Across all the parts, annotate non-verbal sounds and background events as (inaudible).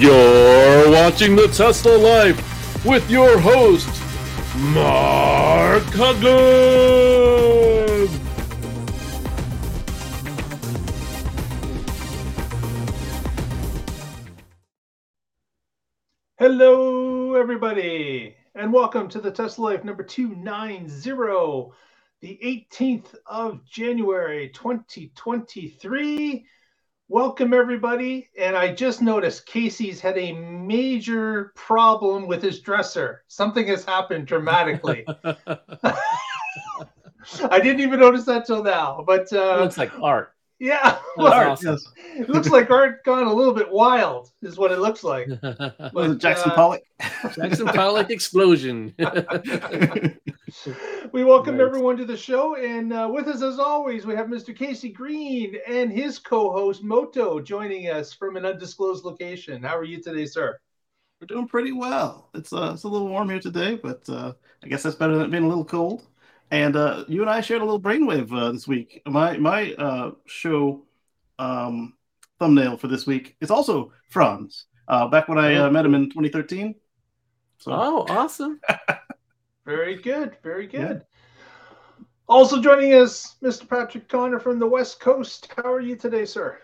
You're watching the Tesla Life with your host, Mark Huglen. Hello, everybody, and welcome to the Tesla Life number 290, the 18th of January, 2023. Welcome, everybody. And I just noticed Casey's had a major problem with his dresser. Something has happened dramatically. (laughs) (laughs) I didn't even notice that till now, but uh, looks like art. Yeah, (laughs) That's well, awesome. it looks like art gone a little bit wild, is what it looks like. (laughs) Was it Jackson uh, Pollock? (laughs) Jackson Pollock explosion. We welcome Nice. everyone to the show, and uh, with us, as always, we have Mr. Casey Green and his co-host Moto joining us from an undisclosed location. How are you today, sir? We're doing pretty well. It's uh, it's a little warm here today, but uh, I guess that's better than it being a little cold. And uh, you and I shared a little brainwave uh, this week. My my uh, show um, thumbnail for this week is also Franz. Uh, back when I uh, met him in 2013. So oh, awesome. (laughs) Very good, very Yeah. good. Also joining us, Mr. Patrick Connor from the West Coast. How are you today, sir?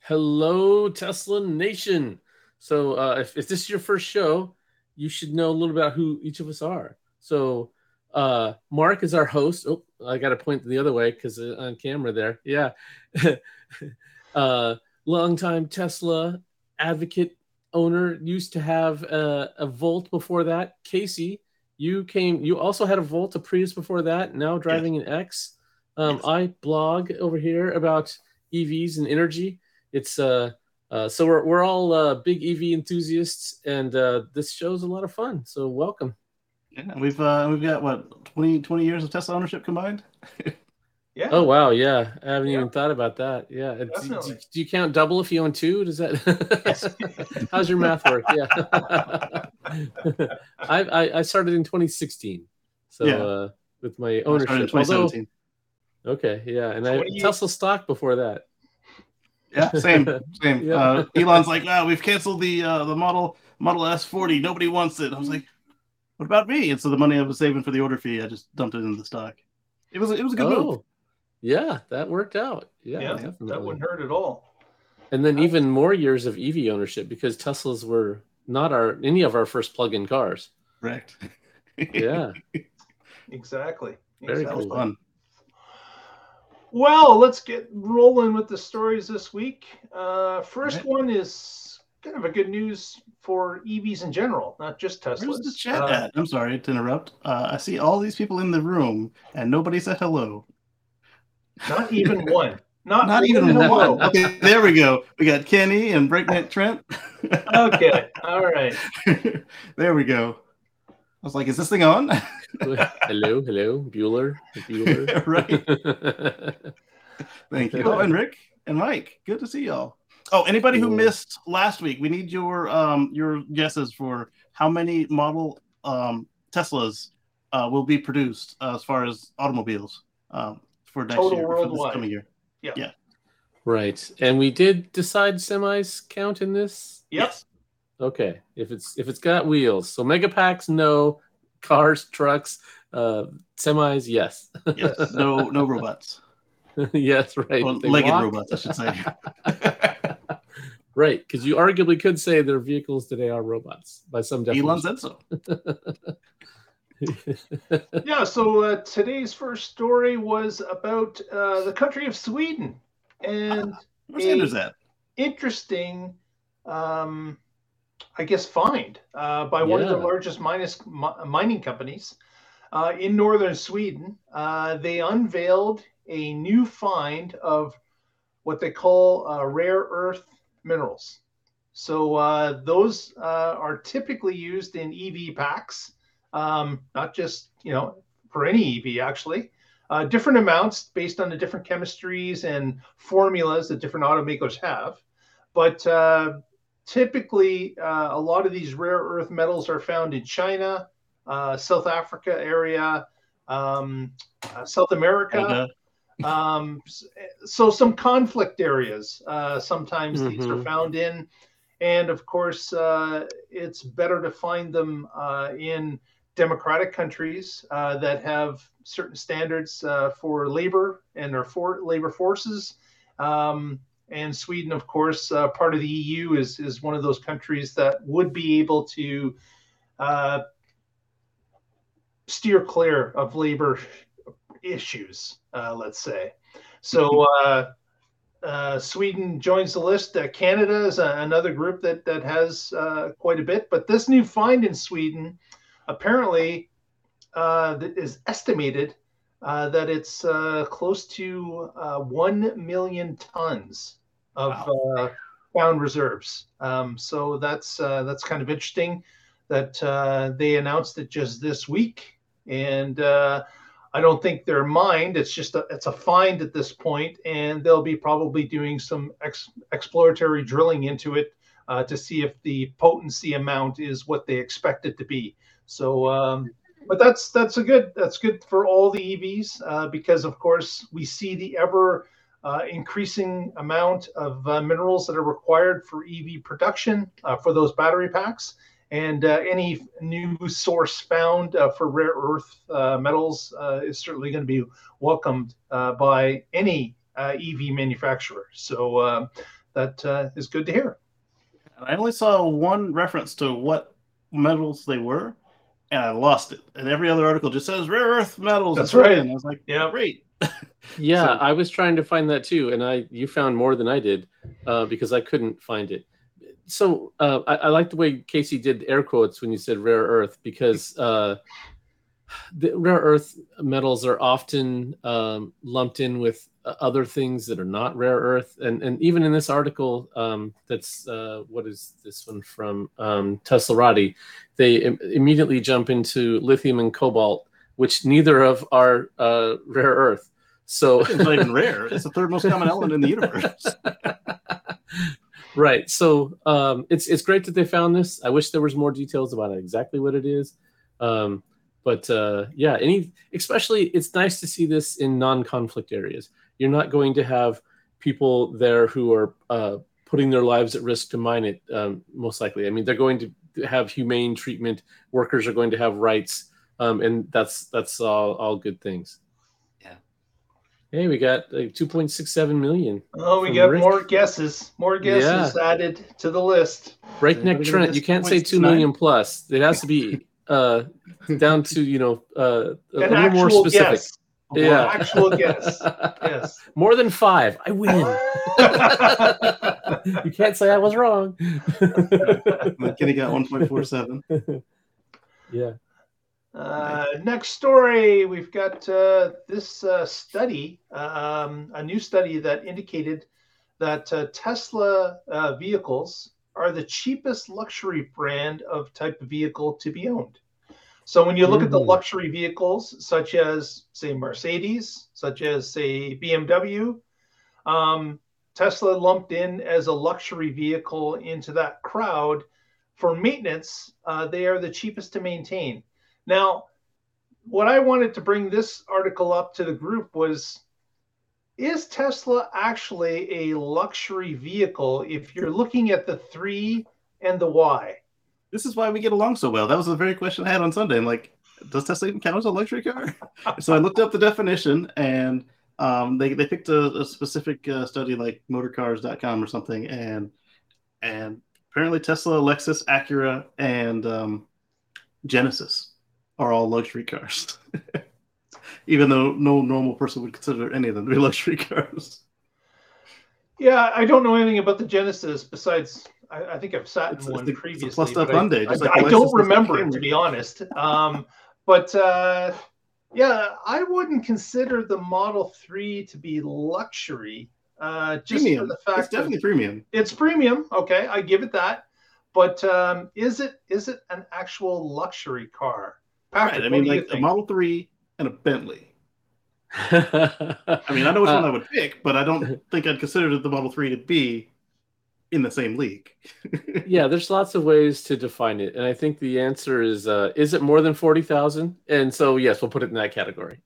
Hello, Tesla Nation. So, uh, if, if this is your first show, you should know a little about who each of us are. So, uh, Mark is our host. Oh, I got to point the other way because uh, on camera there. Yeah. (laughs) uh, longtime Tesla advocate owner used to have a, a Volt before that. Casey, you came, you also had a Volt, a Prius before that, now driving an X. Um, Yes. I blog over here about EVs and energy. It's uh, uh, so we're we're all uh, big EV enthusiasts, and uh, this show's a lot of fun. So welcome. Yeah, we've uh, we've got what 20, 20 years of Tesla ownership combined. (laughs) Yeah. Oh wow, yeah, I haven't Yeah. even thought about that. Yeah, do, do- do you count double if you own two? Does that? (laughs) How's your math work? Yeah, (laughs) I, I I started in 2016, so Yeah. uh, with my I started in ownership. Although, 2017. okay, yeah, and I Tesla stock before that. Yeah, same, same. Yeah. Uh, Elon's like, ah, we've canceled the uh, the model Model S forty. Nobody wants it. I was like, what about me? And so the money I was saving for the order fee, I just dumped it into the stock. It was it was a good move. Oh, yeah, that worked out. Yeah, Yeah, definitely. that wouldn't hurt at all. And then even more years of EV ownership because Teslas were not our any of our first plug-in cars. Correct. (laughs) Yeah. Exactly. Very that was cool. fun. Well, let's get rolling with the stories this week. Uh, first Right. one is kind of a good news for EVs in general, not just Teslas. Where's the chat Uh, at? I'm sorry to interrupt. Uh, I see all these people in the room, and nobody said hello. not even (laughs) one. Not, Not even hello. one. Okay, there we go. We got Kenny and Breakneck Trent. Okay. (laughs) All right. (laughs) there we go. I was like, is this thing on? hello, hello, Bueller. Bueller. right. Thank you. Oh, and Rick and Mike. Good to see y'all. Oh, anybody who missed last week, we need your um your guesses for how many model um Teslas uh, will be produced uh, as far as automobiles um, for next Total year, for this worldwide. coming year. Yeah. yeah. right. And we did decide semis count in this. Yes. Okay. If it's if it's got wheels. So mega packs, no. Cars, trucks, uh semis, yes. Yes. No. No robots. (laughs) yes, right. Well, legged walk. robots, I should say. (laughs) Right, because you arguably could say their vehicles today are robots by some Elon definition. said so. (laughs) Yeah. So uh, today's first story was about uh, the country of Sweden and Where's Anders at? interesting, um, I guess, find uh, by one of the largest minus, mi- mining companies uh, in northern Sweden. Uh, they unveiled a new find of what they call uh, rare earth minerals. So uh, those uh, are typically used in EV packs, um, not just you know for any EV actually. Uh, different amounts based on the different chemistries and formulas that different automakers have, but uh, typically uh, a lot of these rare earth metals are found in China, uh, South Africa area, um, South America. Um, so some conflict areas uh, sometimes these are Mhm. found in, and of course, uh, it's better to find them uh, in democratic countries uh, that have certain standards uh, for labor and their for labor forces. Um, and Sweden, of course, uh, part of the EU, is is one of those countries that would be able to uh, steer clear of labor issues, uh, let's say. So uh, uh, Sweden joins the list. Uh, Canada is a, another group that that has uh, quite a bit, but this new find in Sweden apparently uh, is estimated that it's close to one million tons of wow. found reserves. Um, so that's that's kind of interesting that they announced it just this week, and I don't think they're mined. It's just a, it's a find at this point, and they'll be probably doing some ex, exploratory drilling into it uh, to see if the potency amount is what they expect it to be. So, um, but that's that's a good that's good for all the EVs uh, because of course we see the ever uh, increasing amount of uh, minerals that are required for EV production uh, for those battery packs and uh, any new source found uh, for rare earth uh, metals uh, is certainly going to be welcomed uh, by any uh, EV manufacturer. So that is good to hear. I only saw one reference to what metals they were, and I lost it. And every other article just says rare earth metals. That's right. And I was like, yeah, great. yeah, (laughs) so, I was trying to find that too, and I you found more than I did because I couldn't find it so uh, I, I, like the way Casey did air quotes when you said rare earth because uh, the rare earth metals are often um, lumped in with uh, other things that are not rare earth, and and even in this article, um, that's uh, what is this one from um, Teslarati, they Im- immediately jump into lithium and cobalt, which neither of are uh, rare earth. So it's not even rare; it's the third most common element in the (laughs) universe. (laughs) right so um, it's it's great that they found this. I wish there was more details about exactly what it is. Um, but uh, yeah any especially it's nice to see this in non-conflict areas. You're not going to have people there who are uh, putting their lives at risk to mine it um, most likely. I mean they're going to have humane treatment. Workers are going to have rights. Um, and that's that's all, all good things Hey, we got like 2.67 million. Oh, we got Rick. more guesses. More guesses yeah. added to the list. Breakneck Trent. You can't say 2 million plus. It has to be uh down to, you know, uh a An little more specific. Guess. Yeah. Actual guess. (laughs) Yes. More than five. I win. (laughs) you can't say I was wrong. (laughs) McKinney got 1.47. yeah. Uh, next story, we've got uh, this uh, study, um, a new study that indicated that uh, Tesla uh, vehicles are the cheapest luxury brand of type of vehicle to be owned. So when you look mm-hmm. at the mm-hmm. luxury vehicles, such as say Mercedes, such as say BMW, um, Tesla lumped in as a luxury vehicle into that crowd. For maintenance, uh, they are the cheapest to maintain. Now, what I wanted to bring this article up to the group was is Tesla actually a luxury vehicle if you're looking at the three and the why? This is why we get along so well. That was the very question I had on Sunday. I'm like, does Tesla even count as a luxury car? so I looked up the definition and um, they, they picked a, a specific uh, study like motorcars.com or something. And, and apparently Tesla, Lexus, Acura, and um, Genesis are all luxury cars, (laughs) even though no normal person would consider any of them to be (laughs) luxury cars. Yeah, I don't know anything about the Genesis besides I, I think I've sat in it's, one the, previously. It's plus Hyundai. I, like I, I don't remember it to be honest. Um, but uh, yeah, I wouldn't consider the Model Three to be luxury. Uh, just premium. for the fact it's definitely premium. It's premium. Okay, I give it that. But um, is it is it an actual luxury car? Patrick, right. I mean, like a Model 3 and a Bentley. (laughs) I mean, I know which uh, one I would pick, but I don't (laughs) think I'd consider the Model 3 to be in the same league. (laughs) yeah, there's lots of ways to define it. And I think the answer is uh, is it more than 40,000? And so, yes, we'll put it in that category.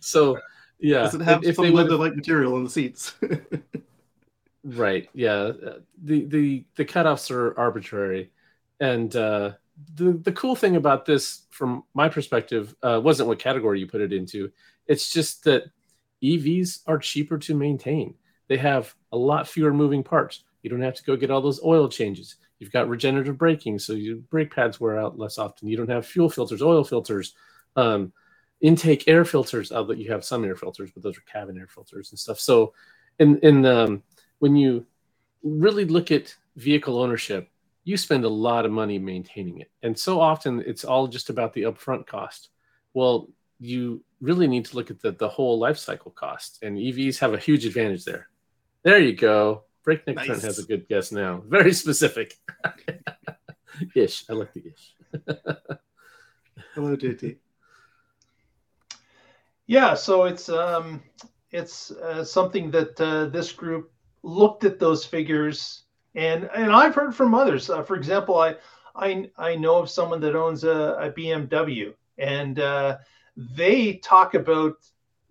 so, yeah. Does it have if, some leather like material in the seats? Right. Yeah. The the the cutoffs are arbitrary, and uh, the the cool thing about this, from my perspective, uh, wasn't what category you put it into. It's just that EVs are cheaper to maintain. They have a lot fewer moving parts. You don't have to go get all those oil changes. You've got regenerative braking, so your brake pads wear out less often. You don't have fuel filters, oil filters, um, intake air filters. Although you have some air filters, but those are cabin air filters and stuff. So, in in um, when you really look at vehicle ownership, you spend a lot of money maintaining it, and so often it's all just about the upfront cost. Well, you really need to look at the, the whole life cycle cost, and EVs have a huge advantage there. There you go. Breakneck nice. Trent has a good guess now. (laughs) Very specific. (laughs) ish. I like the ish. (laughs) Hello, JT. Yeah, so it's um, it's uh, something that uh, this group looked at those figures, and and I've heard from others. Uh, for example, I I I know of someone that owns a, a BMW, and uh, they talk about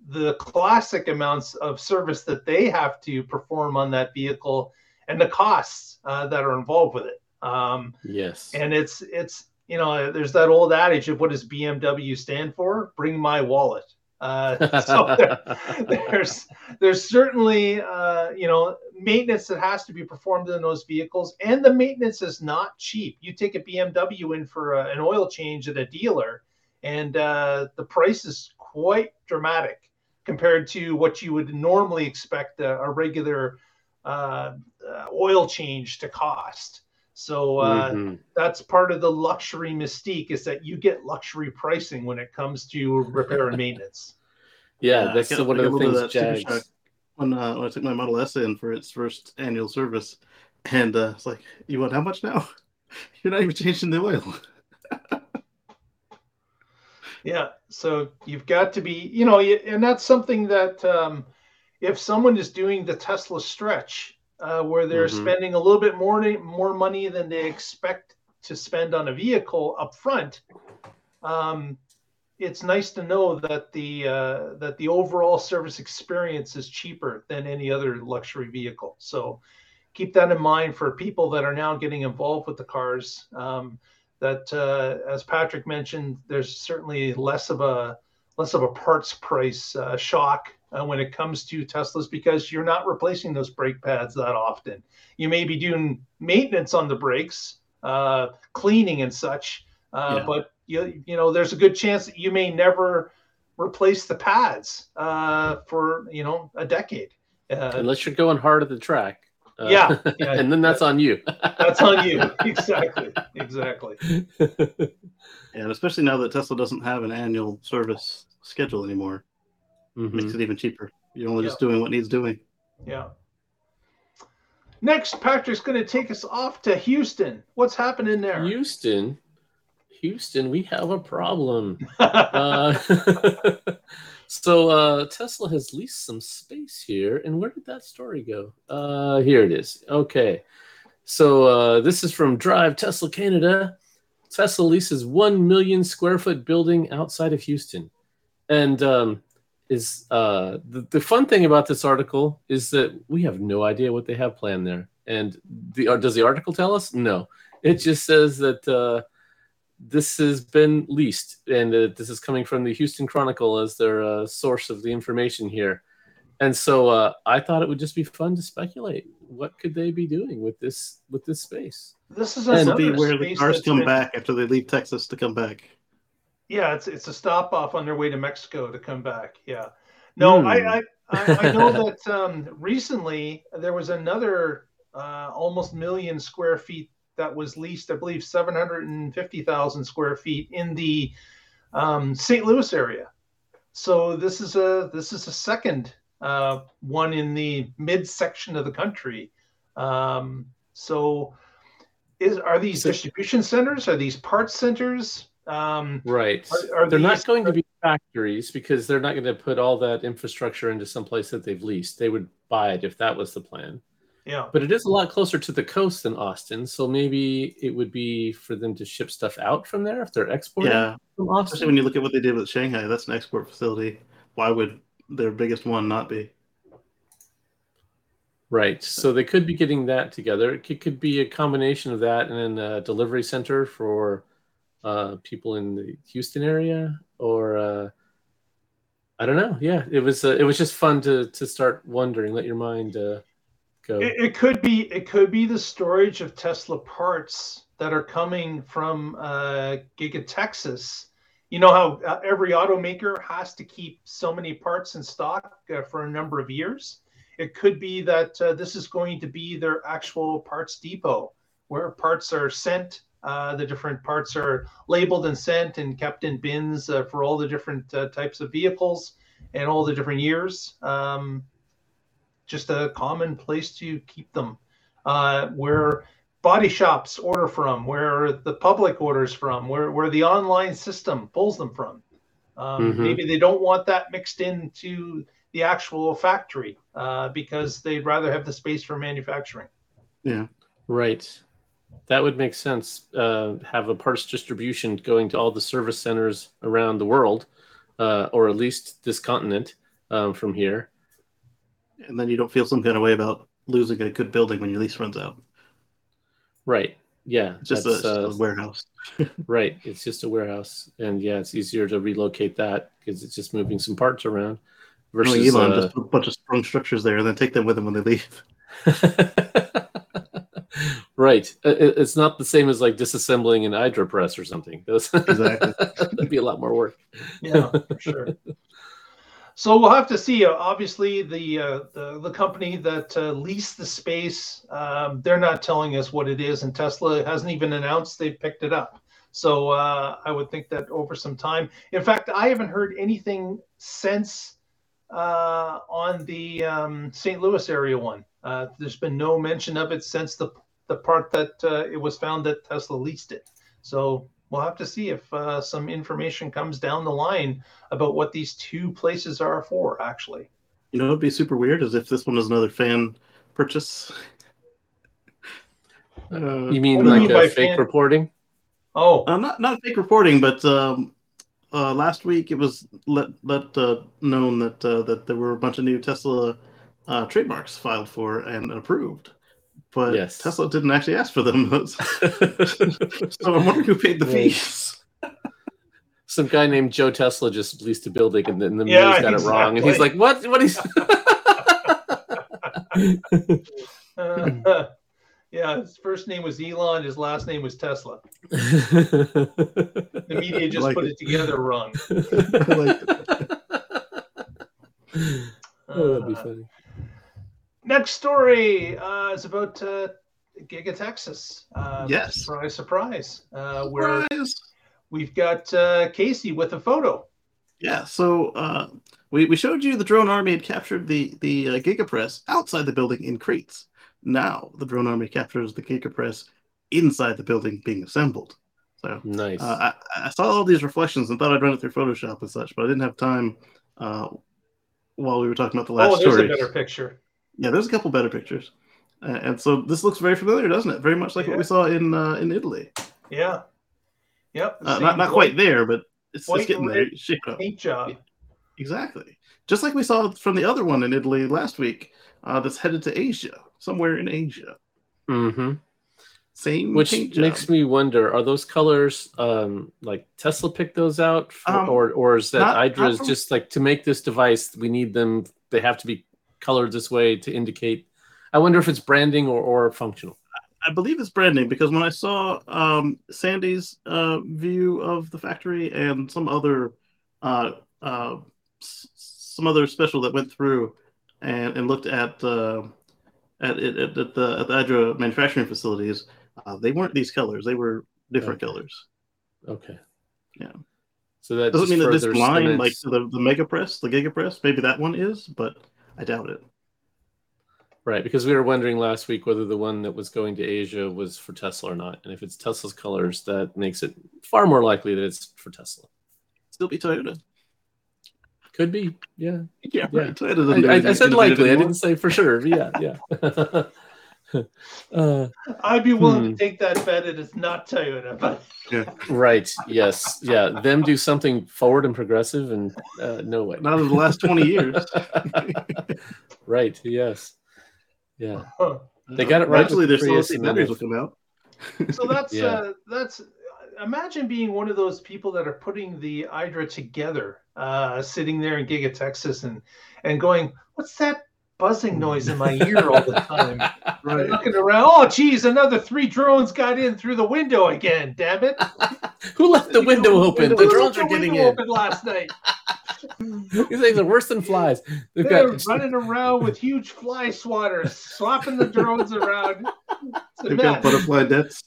the classic amounts of service that they have to perform on that vehicle and the costs uh, that are involved with it. Um, yes. And it's it's you know there's that old adage of what does BMW stand for? Bring my wallet. Uh, (laughs) so there, there's there's certainly uh, you know maintenance that has to be performed in those vehicles, and the maintenance is not cheap. You take a BMW in for a, an oil change at a dealer, and uh, the price is quite dramatic compared to what you would normally expect a, a regular uh, uh, oil change to cost. So uh, mm-hmm. that's part of the luxury mystique is that you get luxury pricing when it comes to repair and maintenance. (laughs) Yeah, yeah that's the, one of the things. Of Jags... When, uh, when I took my Model S in for its first annual service, and uh, it's like, you want how much now? (laughs) You're not even changing the oil. (laughs) Yeah. So you've got to be, you know, and that's something that um, if someone is doing the Tesla stretch, uh, where they're mm-hmm. spending a little bit more more money than they expect to spend on a vehicle up front, um, it's nice to know that the uh, that the overall service experience is cheaper than any other luxury vehicle. So keep that in mind for people that are now getting involved with the cars. Um, that, uh, as Patrick mentioned, there's certainly less of a less of a parts price uh, shock uh, when it comes to Teslas because you're not replacing those brake pads that often. You may be doing maintenance on the brakes, uh, cleaning and such, uh, yeah. but you you know there's a good chance that you may never replace the pads uh, for you know a decade. Unless you're going hard at the track. Uh, yeah, (laughs) yeah, and then that's on you. that's on you. (laughs) Exactly. Exactly. (laughs) And especially now that Tesla doesn't have an annual service schedule anymore, mm-hmm. makes it even cheaper. You're only yeah. just doing what needs doing. Yeah. Next, Patrick's going to take us off to Houston. What's happening there? Houston. Houston, we have a problem. (laughs) uh, (laughs) so uh, Tesla has leased some space here, and where did that story go? Uh, here it is. Okay, so uh, this is from Drive Tesla Canada. Tesla leases one million square foot building outside of Houston, and um, is uh, the the fun thing about this article is that we have no idea what they have planned there. And the uh, does the article tell us? No, it just says that uh, this has been leased, and uh, this is coming from the Houston Chronicle as their uh, source of the information here. And so uh, I thought it would just be fun to speculate. What could they be doing with this with this space? This is and be where the cars come been... back after they leave Texas to come back. Yeah, it's it's a stop off on their way to Mexico to come back. Yeah, no, I, I I know (laughs) that um, recently there was another uh, almost million square feet that was leased, I believe, 750,000 square feet in the um, St. Louis area. So this is a this is a second uh, one in the midsection of the country. Um, so is are these distribution centers? Are these parts centers? Um, right. Are, are they're these, not going to be factories because they're not going to put all that infrastructure into some place that they've leased. They would buy it if that was the plan. Yeah. But it is a lot closer to the coast than Austin, so maybe it would be for them to ship stuff out from there if they're exporting yeah. from Austin. Especially when you look at what they did with Shanghai, that's an export facility. Why would their biggest one not be? Right. So they could be getting that together. It could, could be a combination of that and then a delivery center for uh, people in the Houston area, or uh, I don't know. Yeah, it was uh, it was just fun to to start wondering. Let your mind uh, go. It, it could be it could be the storage of Tesla parts that are coming from uh, Giga Texas. You know how uh, every automaker has to keep so many parts in stock uh, for a number of years. It could be that this is going to be their actual parts depot where parts are sent. Uh, the different parts are labeled and sent and kept in bins uh, for all the different uh, types of vehicles and all the different years. Um, just a common place to keep them. Uh, where body shops order from, where the public orders from, where, where the online system pulls them from. Um, Mhm. Maybe they don't want that mixed into the actual factory uh, because they'd rather have the space for manufacturing. Yeah. Right. That would make sense. Uh, have a parts distribution going to all the service centers around the world, uh, or at least this continent um, from here. And then you don't feel some kind of way about losing a good building when your lease runs out. Right. Yeah. It's just a, uh, a warehouse. (laughs) right. It's just a warehouse, and yeah, it's easier to relocate that because it's just moving some parts around. Versus, Versus, Elon uh, just put a bunch of strong structures there and then take them with them when they leave. (laughs) right. It- it- It's not the same as like disassembling an Idra press or something. (laughs) Those Exactly. That'd be a lot more work. Yeah, for sure. So we'll have to see. Uh, obviously, the, uh, the the company that uh, leased the space, um, they're not telling us what it is, and Tesla hasn't even announced they've picked it up. So uh, I would think that over some time. In fact, I haven't heard anything since uh, on the um, St. Louis area one. Uh, there's been no mention of it since the the part that uh, it was found that Tesla leased it. So we'll have to see if uh, some information comes down the line about what these two places are for. Actually, You know, it'd be super weird as if this one was another fan purchase. Uh, You mean What do you like mean a fake fan- reporting? oh, uh, not not fake reporting, but um, uh, last week it was let let uh, known that uh, that there were a bunch of new Tesla uh, trademarks filed for and approved, but Yes. Tesla didn't actually ask for them. (laughs) (laughs) so I'm wondering who paid the Right. fees. (laughs) Some guy named Joe Tesla just leased a building and then the Yeah, mayor's got it wrong. And he's like, exactly. what? What is. uh, yeah. His first name was Elon. His last name was Tesla. the The media just like put it. it together wrong. oh, that'd be Uh, funny. Next story uh, is about uh, Giga Texas. Uh, Yes. Surprise, surprise. Uh, where Surprise! we've got uh, Casey with a photo. Yeah, so uh, we, we showed you the drone army had captured the the uh, Gigapress outside the building in crates. Now the drone army captures the Gigapress inside the building being assembled. So Nice. uh, I, I saw all these reflections and thought I'd run it through Photoshop and such, but I didn't have time uh, while we were talking about the last oh, there's story. a better picture. Yeah, there's a couple better pictures, uh, and so this looks very familiar, doesn't it? Very much like what we saw in uh, in Italy. Yeah. Yep. Uh, not not quite there, but it's, it's getting there. red Shaped. Paint job. Exactly. Just like we saw from the other one in Italy last week, uh, that's headed to Asia, somewhere in Asia. Mm hmm Same Which paint job. makes me wonder: Are those colors um, like Tesla picked those out, for, Um, or or is that not- Idra not from- just like to make this device? We need them; they have to be colored this way to indicate. I wonder if it's branding or, or functional. I believe it's branding because when I saw um, Sandy's uh, view of the factory and some other uh, uh, s- some other special that went through and, and looked at uh, at, it at, at the at the Idra manufacturing facilities, uh, they weren't these colors. They were different Okay. colors. Okay. Yeah. So that Doesn't mean that this line, like the, the mega press, the giga press, maybe that one is, but I doubt it. right because we were wondering last week whether the one that was going to Asia was for Tesla or not, and if it's Tesla's colors, that makes it far more likely that it's for Tesla. Still be Toyota. Could be, yeah. Yeah, Yeah. right. Toyota I, I, I said likely. I didn't say for sure. Yeah, yeah. (laughs) (laughs) uh, I'd be willing Hmm. to take that bet. It is not Toyota, but (laughs) right. Yes. Yeah. Them do something forward and progressive, and uh, no way. Not in the last 20 years. (laughs) right. Yes. Yeah. They got it right Eventually, with their the Prius solid-state and then batteries will come out. So that's Yeah. uh, that's imagine being one of those people that are putting the Idra together, uh, sitting there in Giga Texas and and going, what's that buzzing mm. noise in my ear all the time? (laughs) Right. Looking around, oh geez, another three drones got in through the window again. Damn it! (laughs) Who left the window open? The drones are the getting window in. open last night. (laughs) These things are worse than flies. They've They're got running around with huge fly swatters, swapping the drones around. They've got butterfly nets.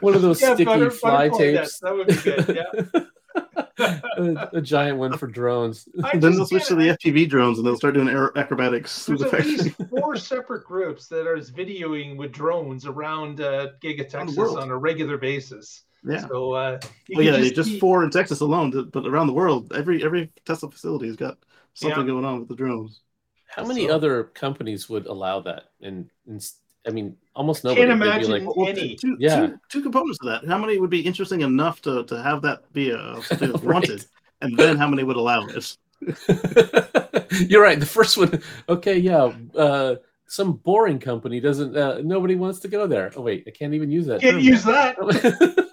one of those Yeah, sticky butter- fly tapes. nets. That would be good. Yeah. (laughs) a, a giant one for drones. (laughs) Then they'll switch to the FPV drones and they'll start doing aer- acrobatics through There's the at factory. least (laughs) four separate groups that are videoing with drones around uh, Giga Texas on a regular basis. Yeah. So, uh, you Well, yeah, just, keep- four in Texas alone, but around the world, every every Tesla facility has got something Yeah. going on with the drones. How many So- other companies would allow that? And, and s- I mean, almost nobody. Can't imagine like, Well, Any. two, Yeah. two, two components of that. How many would be interesting enough to, to have that be a something (laughs) Right. wanted, and then how many would allow it? (laughs) You're right. The first one, okay, yeah. Uh, some boring company doesn't. Uh, nobody wants to go there. Oh wait, I can't even use that. can't term use that. (laughs)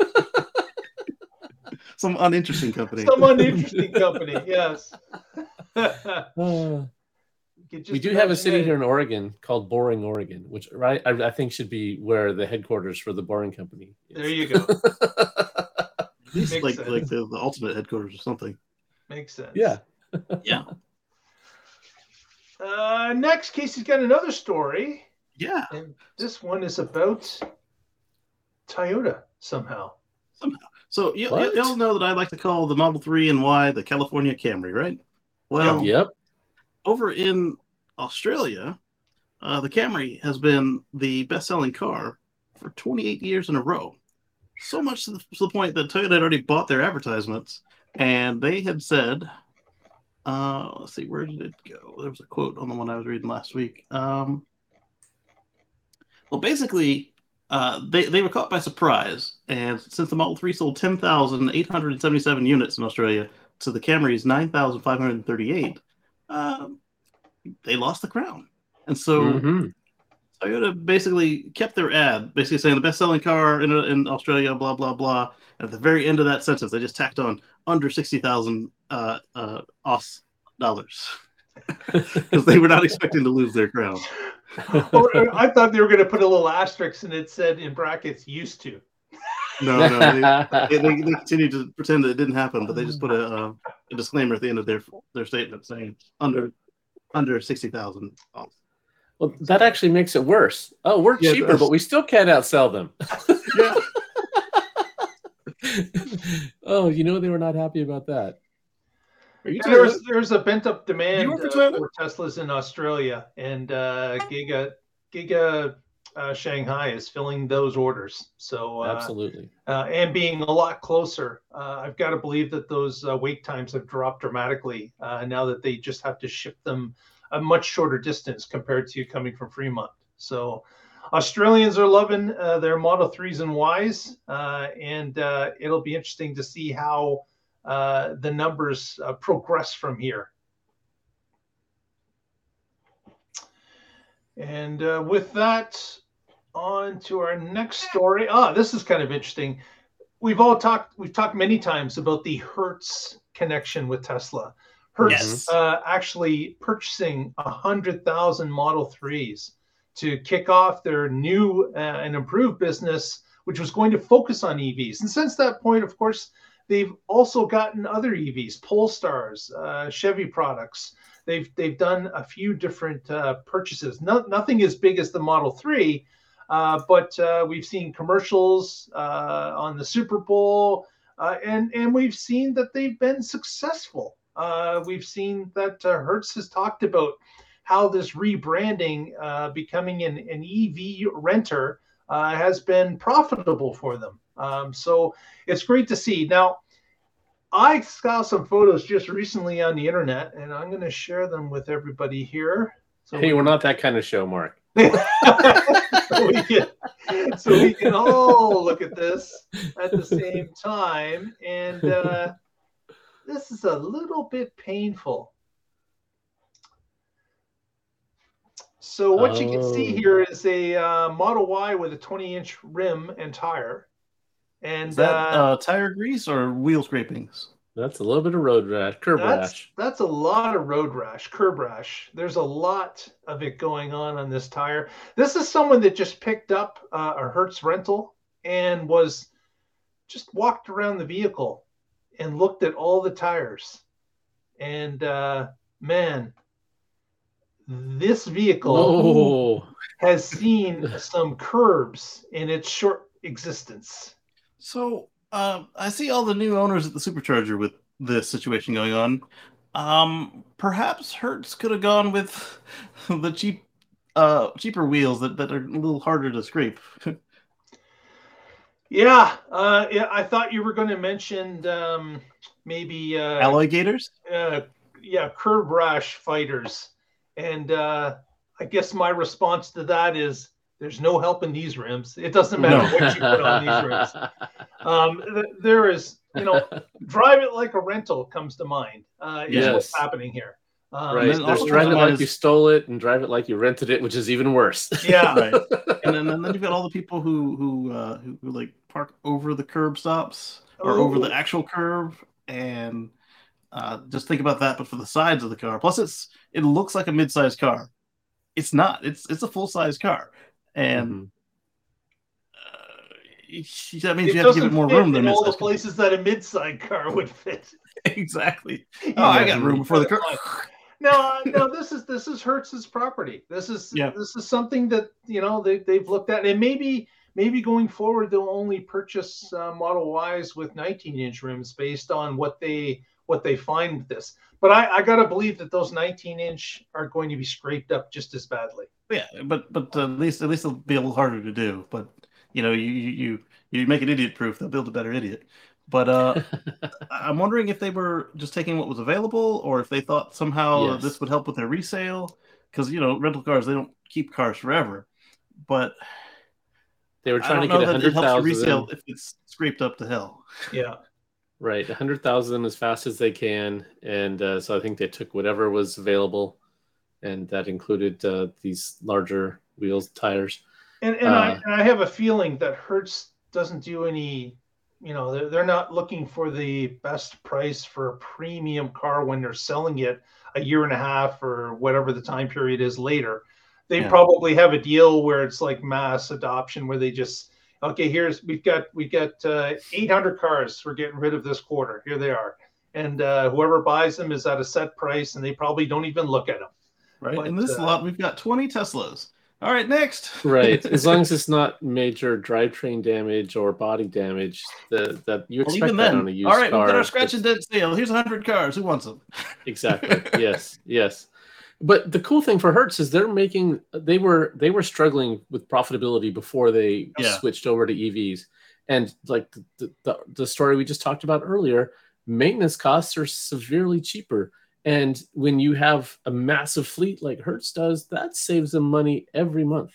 Some uninteresting company. Some uninteresting company. Yes. Uh, You could we do have a city that. here in Oregon called Boring, Oregon, which right I, I think should be where the headquarters for the Boring Company. is. There you go. (laughs) At least Makes like sense. like the, the ultimate headquarters or something. Makes sense. yeah. (laughs) Yeah. Uh, next, Casey's got another story, Yeah. and this one is about Toyota somehow. Somehow. So you, What? you all know that I like to call the Model 3 and Y the California Camry, right? Well, Yep. over in Australia, uh, the Camry has been the best-selling car for 28 years in a row. So much to the, to the point that Toyota had already bought their advertisements, and they had said, uh, "Let's see, where did it go?" There was a quote on the one I was reading last week. Um, well, basically, uh, they they were caught by surprise, and since the Model 3 sold 10,877 units in Australia to the Camry's 9,538 um, they lost the crown. And so Mhm. Toyota basically kept their ad, basically saying the best selling car in, in Australia, blah, blah, blah. And at the very end of that sentence, they just tacked on under 60,000 uh, uh, Aus dollars (laughs) because they were not expecting to lose their crown. or, or I thought they were going to put a little asterisk and it said in brackets "used to." No, no. They, they, they continued to pretend that it didn't happen, but they just put a, uh, a disclaimer at the end of their their statement saying under under 60,000 dollars. well, that actually makes it worse. Oh, we're Yeah, cheaper, but we still can't outsell them. (laughs) Oh, you know they were not happy about that. Are you And there's Toyota? there's a bent up demand for uh, for Teslas in Australia, and uh, Giga Giga uh, Shanghai is filling those orders. So uh, Absolutely. uh, and being a lot closer, uh, I've got to believe that those uh, wait times have dropped dramatically uh, now that they just have to ship them a much shorter distance compared to you coming from Fremont. So Australians are loving uh, their Model 3s and Ys, uh, and uh, it'll be interesting to see how uh, the numbers uh, progress from here. And uh, with that, on to our next story. Ah, this is kind of interesting. We've all talked. We've talked many times about the Hertz connection with Tesla. Hertz Yes. uh, actually purchasing a hundred thousand Model Threes to kick off their new uh, and improved business, which was going to focus on EVs. And since that point, of course, they've also gotten other EVs, Polestars, uh, Chevy products. They've they've done a few different uh, purchases. No, nothing as big as the Model Three, uh, but uh, we've seen commercials uh, on the Super Bowl, uh, and and we've seen that they've been successful. Uh, we've seen that uh, Hertz has talked about how this rebranding, uh, becoming an, an EV renter, uh, has been profitable for them. Um, so it's great to see. Now, I saw some photos just recently on the internet, and I'm going to share them with everybody here. So Hey, we're not that kind of show, Mark. (laughs) (laughs) so, we can, so we can all look at this at the same time. And uh, this is a little bit painful. So what you can see Oh. here is a uh, Model Y with a 20-inch rim and tire, and Is that uh, uh, tire grease or wheel scrapings? That's a little bit of road rash, curb that's rash. that's a lot of road rash, curb rash. There's a lot of it going on on this tire. This is someone that just picked up uh, a Hertz rental and was just walked around the vehicle and looked at all the tires, and uh, man, this vehicle Oh, has seen some curbs in its short existence. So um, I see all the new owners at the supercharger with this situation going on. Um, perhaps Hertz could have gone with (laughs) the cheap, uh, cheaper wheels that, that are a little harder to scrape. (laughs) Yeah, uh, yeah. I thought you were going to mention um, maybe uh, AlloyGators. uh, yeah, curb rash fighters. And uh, I guess my response to that is there's no help in these rims. It doesn't matter No. what you put on these rims. Um, th- there is, you know, (laughs) drive it like a rental comes to mind. Uh, is Yes. what's happening here. Um, right. then There's also drive it like customize- you stole it and drive it like you rented it, which is even worse. Yeah. (laughs) right. And then, and then you've got all the people who who, uh, who who like park over the curb stops or over Oh. the actual curb, and uh, just think about that, but for the sides of the car. Plus, it's it looks like a mid-sized car. It's not. It's it's a full-size car, and Mhm. uh, that means It you have to give it more fit room than all the places that a mid-side car would fit. (laughs) exactly. Oh, I got room for the car. (laughs) no, no, this is this is Hertz's property. This is Yeah. this is something that you know they they've looked at, and maybe maybe going forward they'll only purchase uh, Model Ys with 19 inch rims based on what they what they find with this. But I, I gotta believe that those 19 inch are going to be scraped up just as badly. Yeah, but but at least at least it'll be a little harder to do. But you know, you you you, you make it idiot proof, they'll build a better idiot. But uh, (laughs) I- I'm wondering if they were just taking what was available, or if they thought somehow Yes. this would help with their resale. Because you know, rental cars they don't keep cars forever. But They were trying to don't get know a that it hundred helps you resale if it's scraped up to hell. Yeah. Right, 100,000 as fast as they can. And uh, so I think they took whatever was available, and that included uh, these larger wheels, tires. And and, I, Uh, and I have a feeling that Hertz doesn't do any, you know, they're, they're not looking for the best price for a premium car when they're selling it a year and a half or whatever the time period is later. They Yeah. probably have a deal where it's like mass adoption where they just okay, here's we've got we've got uh, 800 cars we're getting rid of this quarter. Here they are. And uh, whoever buys them is at a set price, and they probably don't even look at them. Right. But, In this uh, lot, we've got 20 Teslas. All right, next. (laughs) Right, as long as it's not major drivetrain damage or body damage, the, that you Well, expect even that then, on a used car. all right, car. we've got our scratch and dent sale. Here's 100 cars. Who wants them? exactly (laughs) yes yes but the cool thing for hertz is they're making they were they were struggling with profitability before they Yeah. switched over to evs and like the, the, the story we just talked about earlier maintenance costs are severely cheaper and when you have a massive fleet like hertz does that saves them money every month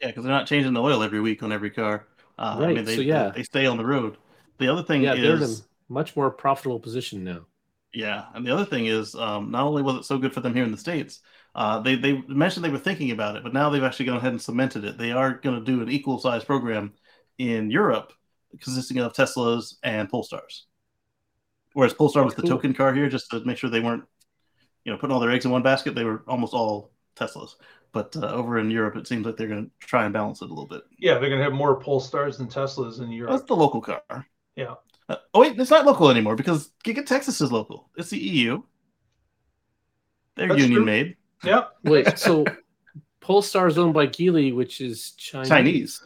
Yeah, because they're not changing the oil every week on every car. Uh, I Right, mean, they, so yeah. they stay on the road. The other thing yeah they're in a is, much more profitable position now yeah, and the other thing is, um, not only was it so good for them here in the states, uh, they they mentioned they were thinking about it, but now they've actually gone ahead and cemented it. They are going to do an equal size program in Europe, consisting of Teslas and Polestars. Whereas Polestar was the token car here, just to make sure they weren't, you know, putting all their eggs in one basket. They were almost all Teslas. But uh, over in Europe, it seems like they're going to try and balance it a little bit. Yeah, they're gonna have more Polestars than Teslas in Europe. That's the local car. Yeah. Uh, oh wait, it's not local anymore because Giga Texas is local. It's the EU. They're That's union true. made, Yeah. (laughs) wait so polestar is owned by geely which is chinese Chinese.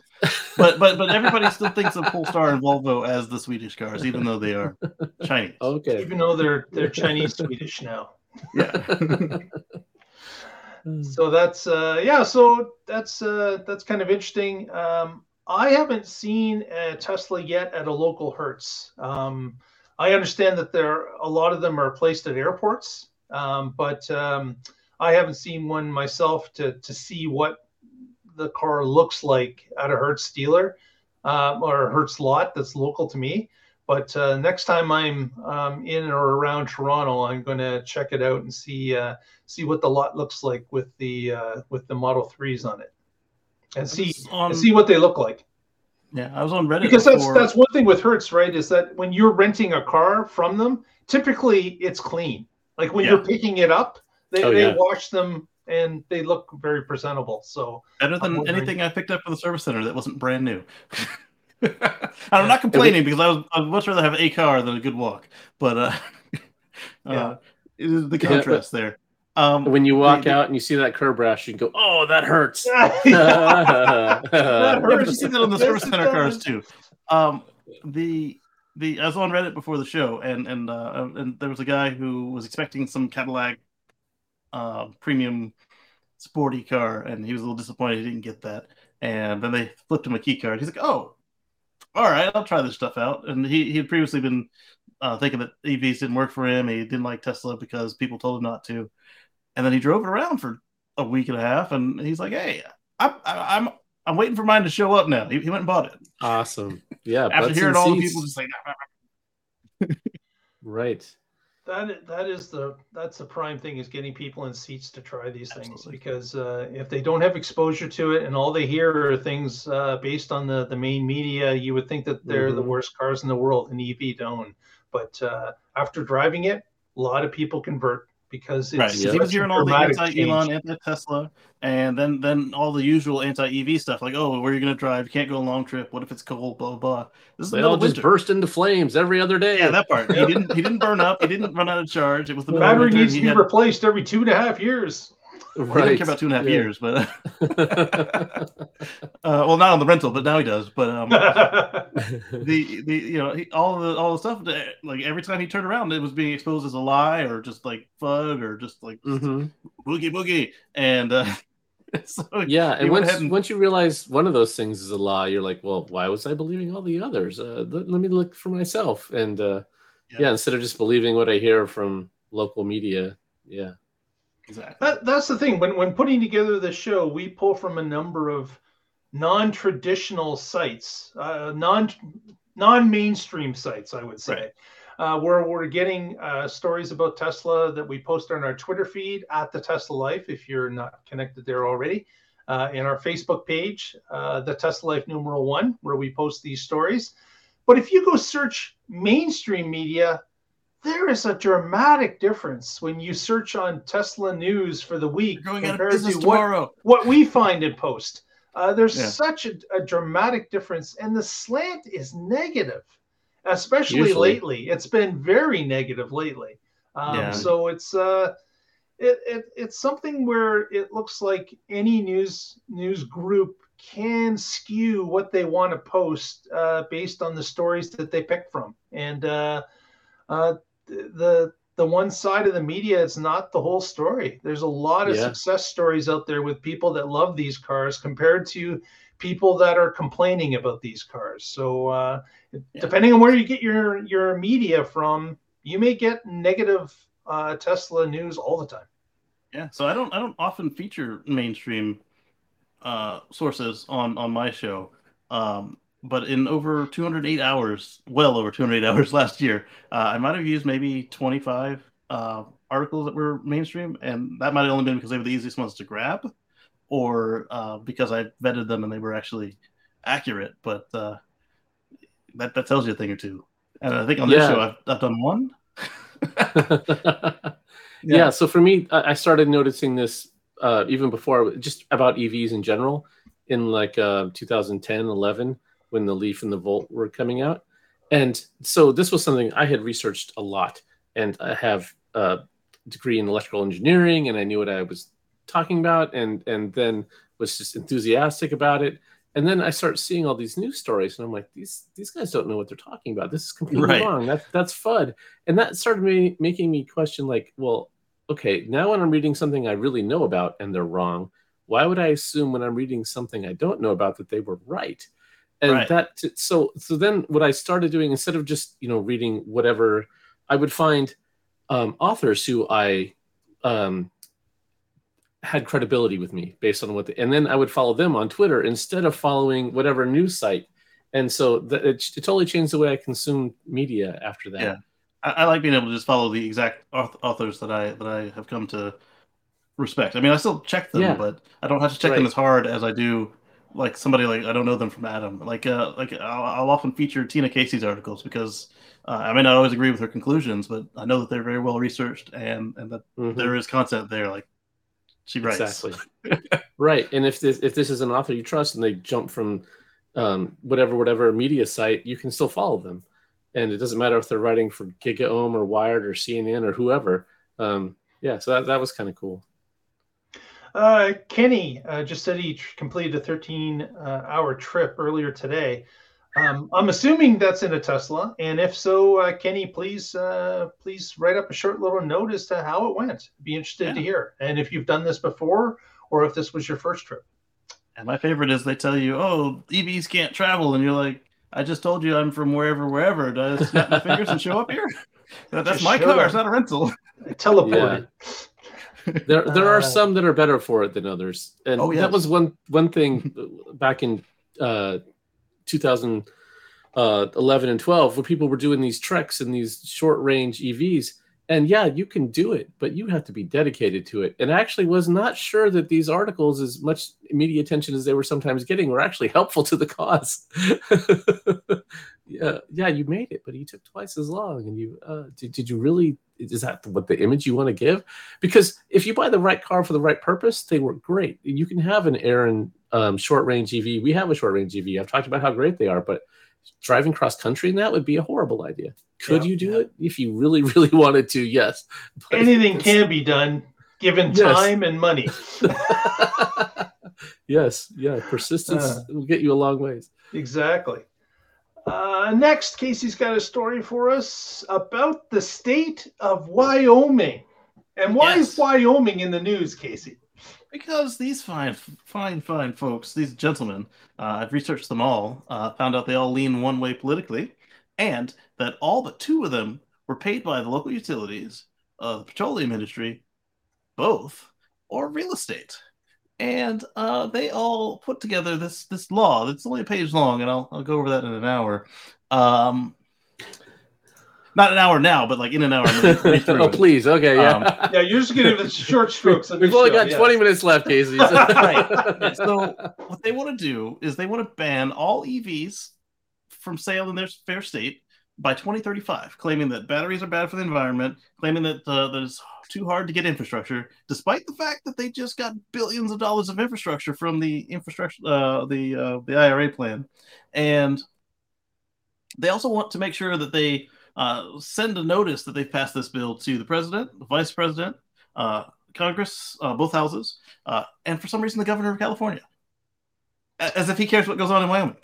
But but but everybody still thinks of Polestar and Volvo as the Swedish cars, even though they are Chinese. okay Even though they're they're Chinese Swedish now. Yeah. (laughs) (laughs) So that's uh yeah, so that's uh that's kind of interesting. Um I haven't seen a Tesla yet at a local Hertz. Um I understand that there a lot of them are placed at airports, um, but um, I haven't seen one myself to to see what the car looks like at a Hertz dealer uh, or a Hertz lot that's local to me. But uh, next time I'm um, in or around Toronto, I'm going to check it out and see uh, see what the lot looks like with the uh, with the Model Threes on it, and see on, and see what they look like. Yeah, I was on Reddit because before. that's that's one thing with Hertz, right? Is that when you're renting a car from them, typically it's clean. Like when Yeah. you're picking it up, they, Oh, they yeah. wash them and they look very presentable. So better than anything I picked up from the service center that wasn't brand new. And (laughs) I'm not complaining because I was I'd much rather have a car than a good walk, but uh, (laughs) Yeah. uh, it is the Yeah, but- contrast there. Um, When you walk the- out and you see that curb rash, you can go, "Oh, that hurts." (laughs) that (laughs) yeah, but you see that on the Yes, service center cars too. Um, the the I was on Reddit before the show, and and uh, and there was a guy who was expecting some Cadillac uh, premium sporty car, and he was a little disappointed he didn't get that. And then they flipped him a key card. He's like, "Oh, all right, I'll try this stuff out." And he he had previously been uh, thinking that EVs didn't work for him. He didn't like Tesla because people told him not to. And then he drove it around for a week and a half, and he's like, "Hey, I'm I'm I'm waiting for mine to show up now." He, he went and bought it Awesome. Yeah. after butts hearing and all the people just like, Right. That that is the that's the prime thing is getting people in seats to try these things because uh, if they don't have exposure to it and all they hear are things uh, based on the the main media, you would think that they're the Mhm. worst cars in the world, and EV don't. But uh, after driving it, a lot of people convert because it's right. 'cause Yeah. He was hearing all the dramatic anti-Elon, change. anti-Tesla, and then then all the usual anti-EV stuff, like, "Oh, where are you going to drive? You can't go a long trip. What if it's cold? Blah blah." blah. This They middle all just winter. burst into flames every other day. Yeah, that part. He didn't. He didn't burn up. He didn't run out of charge. It was the The battery needs to be had- replaced every two and a half years. He didn't care about two and a half Yeah. years, but (laughs) (laughs) uh, well, not on the rental, but now he does. But um, (laughs) the the you know he, all the all the stuff that, like every time he turned around, it was being exposed as a lie or just like FUD or just like Mhm. boogie boogie, and uh, so Yeah, and once and- once you realize one of those things is a lie, you're like, well, why was I believing all the others? Uh, let, let me look for myself. And uh, Yeah. yeah. instead of just believing what I hear from local media, yeah, exactly. That, that's the thing. When when putting together the show, we pull from a number of non-traditional sites, uh, non non-mainstream sites, I would say, uh, where we're getting uh, stories about Tesla that we post on our Twitter feed at the Tesla Life. If you're not connected there already, uh, in our Facebook page, uh, the Tesla Life numeral one, where we post these stories. But if you go search mainstream media, there is a dramatic difference when you search on Tesla news for the week You're going out of compared business to what, what we find in post. Uh, there's Yeah. such a, a dramatic difference, and the slant is negative, especially Usually. lately. It's been very negative lately. Um, Yeah. So it's uh, it, it it's something where it looks like any news news group can skew what they want to post uh, based on the stories that they pick from, and uh, uh, the the one side of the media is not the whole story. There's a lot of Yeah. success stories out there with people that love these cars compared to people that are complaining about these cars. So uh, Yeah. depending on where you get your your media from, you may get negative uh, Tesla news all the time. Yeah, so I don't I don't often feature mainstream uh, sources on on my show, um, but in over 208 hours, well over 208 (laughs) hours last year, uh, I might have used maybe 25 uh, articles that were mainstream, and that might have only been because they were the easiest ones to grab, or uh, because I vetted them and they were actually accurate. But uh, that that tells you a thing or two. And I think on this Yeah. show I've, I've done one. (laughs) (laughs) yeah. So for me, I I started noticing this uh, even before, just about EVs in general, in like uh, 2010, 11, when the Leaf and the Volt were coming out. And so this was something I had researched a lot, and I have a degree in electrical engineering, and I knew what I was talking about, and and then was just enthusiastic about it. And then I start seeing all these news stories, and I'm like, these these guys don't know what they're talking about. This is completely Right. wrong. That's that's FUD, and that started me, making me question, like, well, okay, now when I'm reading something I really know about and they're wrong, why would I assume when I'm reading something I don't know about that they were right? And Right. that so so then what I started doing instead of just you know reading whatever, I would find um, authors who I um, had credibility with me based on what, they, and then I would follow them on Twitter instead of following whatever news site. and so th- it, it totally changed the way I consume media after that. Yeah. I, I like being able to just follow the exact auth- authors that I that I have come to respect. I mean, I still check them, Yeah. but I don't have to check them as hard as I do like somebody like I don't know them from Adam. Like uh like I'll, I'll often feature Tina Casey's articles because uh, I may not always agree with her conclusions, but I know that they're very well researched and and that Mhm. there is content there. Like she writes Exactly. (laughs) right. And if this if this is an author you trust and they jump from um, whatever whatever media site, you can still follow them. And it doesn't matter if they're writing for GigaOM or Wired or CNN or whoever. Um, yeah, so that, that was kind of cool. Uh, Kenny uh, just said he tr- completed a 13 uh, hour trip earlier today. Um, I'm assuming that's in a Tesla, and if so, uh, Kenny, please uh, please write up a short little note as to how it went. Be interested to hear, and if you've done this before, or if this was your first trip. And my favorite is they tell you, "Oh, EVs can't travel," and you're like, "I just told you I'm from wherever, wherever. Do I snap my fingers and show up here? (laughs) That- That's Just my car. up. It's not a rental." I teleported. There there are Uh, some that are better for it than others. And Oh, yes. that was one one thing back in uh 2011 and 12 where people were doing these treks and these short range EVs. And yeah, you can do it, but you have to be dedicated to it. And I actually was not sure that these articles, as much media attention as they were sometimes getting, were actually helpful to the cause. (laughs) yeah, yeah, you made it, but you took twice as long. And you uh, did, did you really? Is that what the image you want to give? Because if you buy the right car for the right purpose, they work great. You can have an Aaron um, short range EV. We have a short range EV. I've talked about how great they are, but driving cross country in that would be a horrible idea. Could Yeah, you do yeah. it if you really, (laughs) really wanted to? Yes. But Anything can be done given Yes. time and money. (laughs) (laughs) yes, yeah. Persistence Uh. will get you a long ways. Exactly. Uh, next, Kacey's got a story for us about the state of Wyoming. And why Yes. is Wyoming in the news, Kacey? Because these fine, fine, fine folks, these gentlemen, uh, I've researched them all, uh, found out they all lean one way politically, and that all but two of them were paid by the local utilities, uh, the petroleum industry, both, or real estate. And uh, they all put together this this law that's only a page long, and I'll, I'll go over that in an hour. Um, not an hour now, but like in an hour. I'm gonna read (laughs) through oh, it. please. Okay, yeah. (laughs) Yeah, you're just going to give the short strokes. of We've only show, got yeah. 20 minutes left, Kacey. (laughs) Right. So what they want to do is they want to ban all EVs from sale in their fair state by 2035, claiming that batteries are bad for the environment, claiming that uh, that it's too hard to get infrastructure, despite the fact that they just got billions of dollars of infrastructure from the infrastructure, uh, the uh, the IRA plan, and they also want to make sure that they uh, send a notice that they've passed this bill to the president, the vice president, uh, Congress, uh, both houses, uh, and for some reason the governor of California, as if he cares what goes on in Wyoming.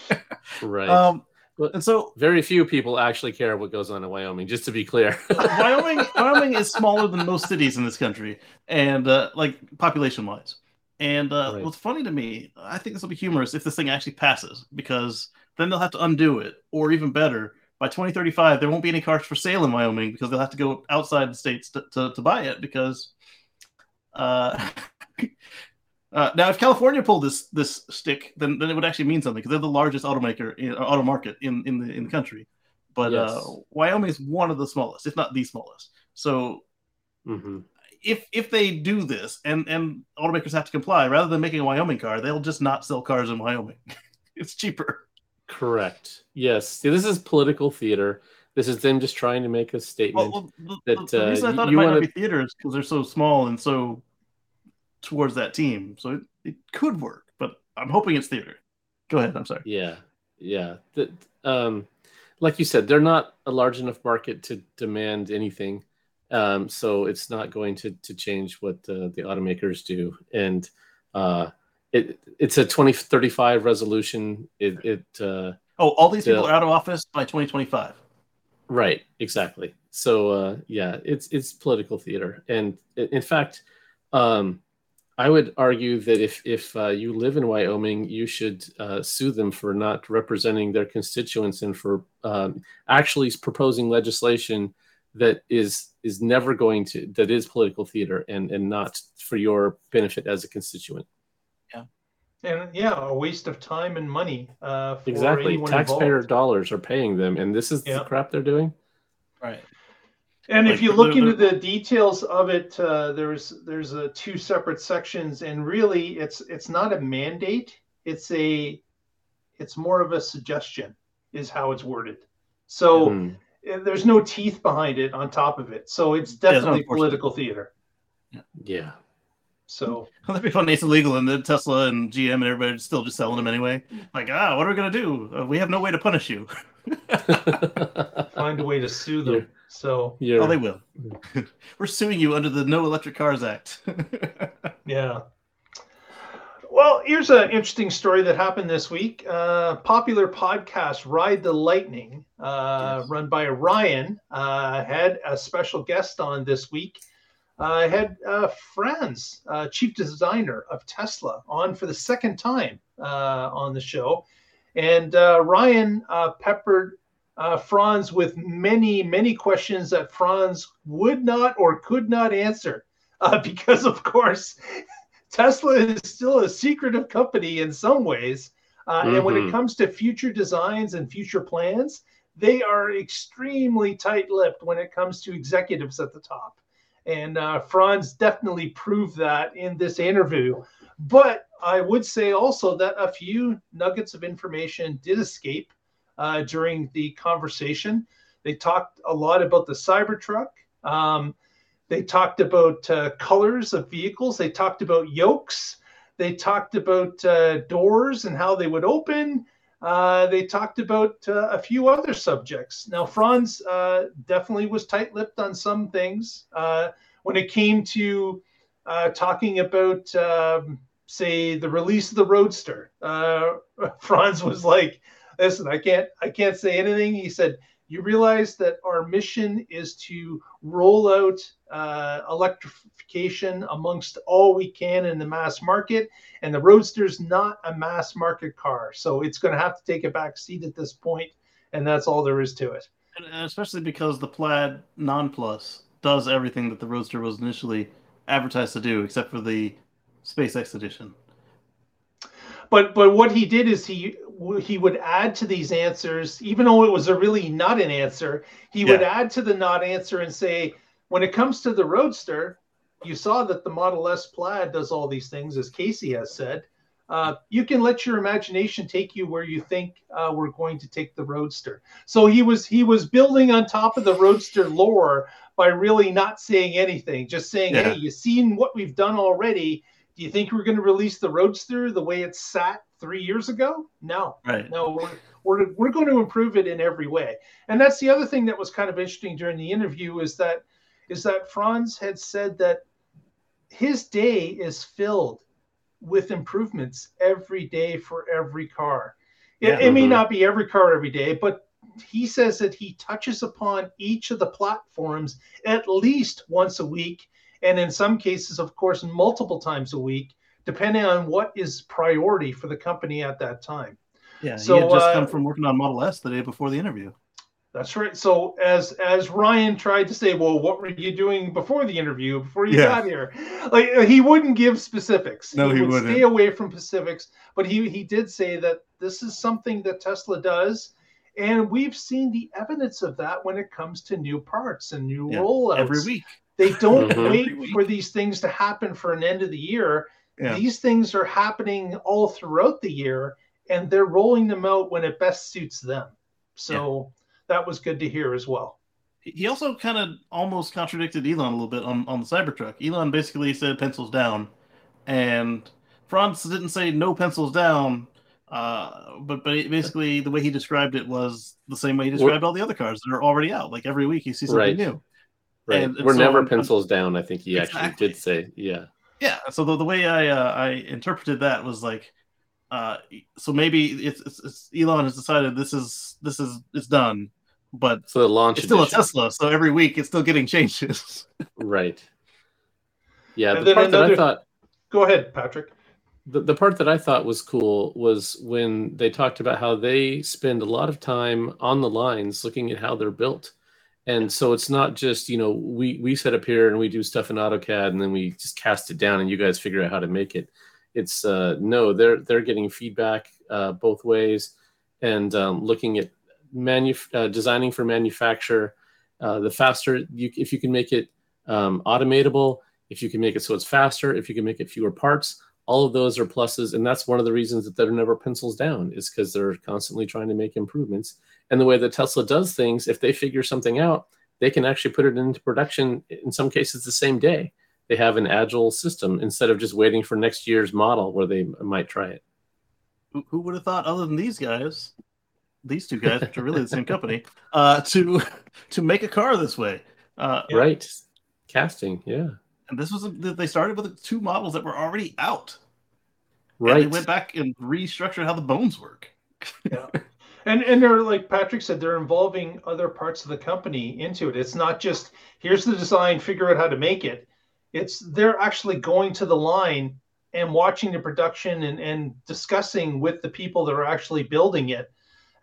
(laughs) right. Um, But- and so Very few people actually care what goes on in Wyoming, just to be clear. (laughs) Wyoming, (laughs) Wyoming is smaller than most cities in this country, and uh, like population wise. And uh, Right. what's funny to me, I think this will be humorous if this thing actually passes, because then they'll have to undo it, or even better, by 2035 there won't be any cars for sale in Wyoming because they'll have to go outside the states to, to, to buy it because. Uh, (laughs) Uh, now, if California pulled this this stick, then, then it would actually mean something because they're the largest automaker in, uh, auto market in, in the in the country. But uh, Wyoming is one of the smallest, if not the smallest. So hmm if if they do this and and automakers have to comply, rather than making a Wyoming car, they'll just not sell cars in Wyoming. (laughs) it's cheaper. Correct. Yes. See, this is political theater. This is them just trying to make a statement. Well, well, the, that, the- the uh, reason I thought it might wanna- not be theaters because they're so small and so towards that team, so it, it could work. But I'm hoping it's theater. Go ahead. I'm sorry. Yeah, yeah. The, um, like you said, they're not a large enough market to demand anything, um, so it's not going to to change what uh, the automakers do. And uh, it it's a 2035 resolution. It, it uh, Oh, all these people are out of office by 2025. right, exactly. So uh, yeah, it's it's political theater, and in fact, um, I would argue that if if uh, you live in Wyoming, you should uh, sue them for not representing their constituents and for um, actually proposing legislation that is is never going to that is political theater and and not for your benefit as a constituent. Yeah, and yeah, a waste of time and money. Uh, for exactly. Taxpayer involved. dollars are paying them, and this is Yeah. the crap they're doing. Right. And Like, if you look into the details of it, uh, there's there's uh, two separate sections, and really, it's it's not a mandate. It's a it's more of a suggestion, is how it's worded. So uh, there's no teeth behind it on top of it. So it's it's definitely unfortunate. political theater. Yeah. So (laughs) That'd be funny. It's illegal, and then Tesla and GM and everybody's still just selling them anyway. Like, ah, what are we gonna do? Uh, we have no way to punish you. (laughs) find a way to sue them. Yeah. So You're- Oh, they will. (laughs) We're suing you under the No Electric Cars Act. (laughs) Yeah. Well, here's an interesting story that happened this week. Uh, popular podcast Ride the Lightning, uh, Yes. run by Ryan, uh, had a special guest on this week. Uh, had uh, Franz, uh, chief designer of Tesla, on for the second time uh, on the show. And uh, Ryan uh, peppered uh, Franz with many, many questions that Franz would not or could not answer. Uh, (laughs) because, of course, Tesla is still a secretive company in some ways. Uh, And when it Mhm. comes to future designs and future plans, they are extremely tight lipped when it comes to executives at the top. And uh, Franz definitely proved that in this interview. But I would say also that a few nuggets of information did escape uh, during the conversation. They talked a lot about the Cybertruck. Um, they talked about uh, colors of vehicles. They talked about yokes. They talked about uh, doors and how they would open. Uh, they talked about uh, a few other subjects. Now, Franz uh, definitely was tight lipped on some things. Uh, when it came to talking about, um, say, the release of the Roadster, (laughs) Franz was like, "Listen, I can't, I can't say anything." He said, "You realize that our mission is to roll out uh, electrification amongst all we can in the mass market, and the Roadster's not a mass market car, so it's going to have to take a back seat at this point, and that's all there is to it." And especially because the Plaid Non Plus does everything that the Roadster was initially advertised to do, except for the SpaceX edition. but but what he did is he he would add to these answers even though it was a really not an answer he would add to the not answer and say when it comes to the roadster you saw that the model s plaid does all these things as kacey has said. Uh, you can let your imagination take you where you think uh, we're going to take the roadster. So he was he was building on top of the roadster lore by really not saying anything just saying Yeah. hey you've seen what we've done already? Do you think we're going to release the Roadster the way it's sat three years ago? No, Right. no, we're, we're, we're going to improve it in every way. And that's the other thing that was kind of interesting during the interview is that is that Franz had said that his day is filled with improvements every day for every car. It, Yeah. it may Mhm. not be every car every day, but he says that he touches upon each of the platforms at least once a week and in some cases, of course, multiple times a week, depending on what is priority for the company at that time. Yeah. So, he had just uh, come from working on Model S the day before the interview. That's right. So as as Ryan tried to say, well, what were you doing before the interview, before you Yeah. got here? Like he wouldn't give specifics. No, he would wouldn't. stay away from specifics. But he he did say that this is something that Tesla does, and we've seen the evidence of that when it comes to new parts and new Yeah, rollouts. Every week. They don't Mhm. Wait for these things to happen for an end of the year. Yeah. These things are happening all throughout the year, and they're rolling them out when it best suits them. So that was good to hear as well. He also kind of almost contradicted Elon a little bit on, on the Cybertruck. Elon basically said pencils down, and Franz didn't say no pencils down. Uh, but but basically, the way he described it was the same way he described all the other cars that are already out. Like every week, you see something Right. new. Right. And- and We're so never I'm- pencils down. I think he actually did say, yeah. Yeah. So the, the way I uh, I interpreted that was like, uh, so maybe it's, it's, it's Elon has decided this is this is it's done, but So the launch it's still a. Tesla. So every week it's still getting changes. (laughs) Right. Yeah. And the then part that I thought Go ahead, Patrick. the, the part that I thought was cool was when they talked about how they spend a lot of time on the lines looking at how they're built. And so it's not just, you know, we we set up here and we do stuff in AutoCAD and then we just cast it down and you guys figure out how to make it. It's uh, no, they're they're getting feedback uh, both ways, and um, looking at manu- uh, designing for manufacture. Uh, the faster you, if you can make it um, automatable, if you can make it so it's faster, if you can make it fewer parts, all of those are pluses, and that's one of the reasons that they're never pencils down is because they're constantly trying to make improvements. And the way that Tesla does things, if they figure something out, they can actually put it into production in some cases the same day. They have an agile system instead of just waiting for next year's model where they might try it. Who, who would have thought, other than these guys, these two guys, which are really the same company, (laughs) uh, to to make a car this way? Uh, right, casting, yeah. And this was a, they started with two models that were already out. Right. And they went back and restructured how the bones work. yeah. And and they're like Patrick said, they're involving other parts of the company into it. It's not just here's the design, figure out how to make it. It's they're actually going to the line and watching the production and, and discussing with the people that are actually building it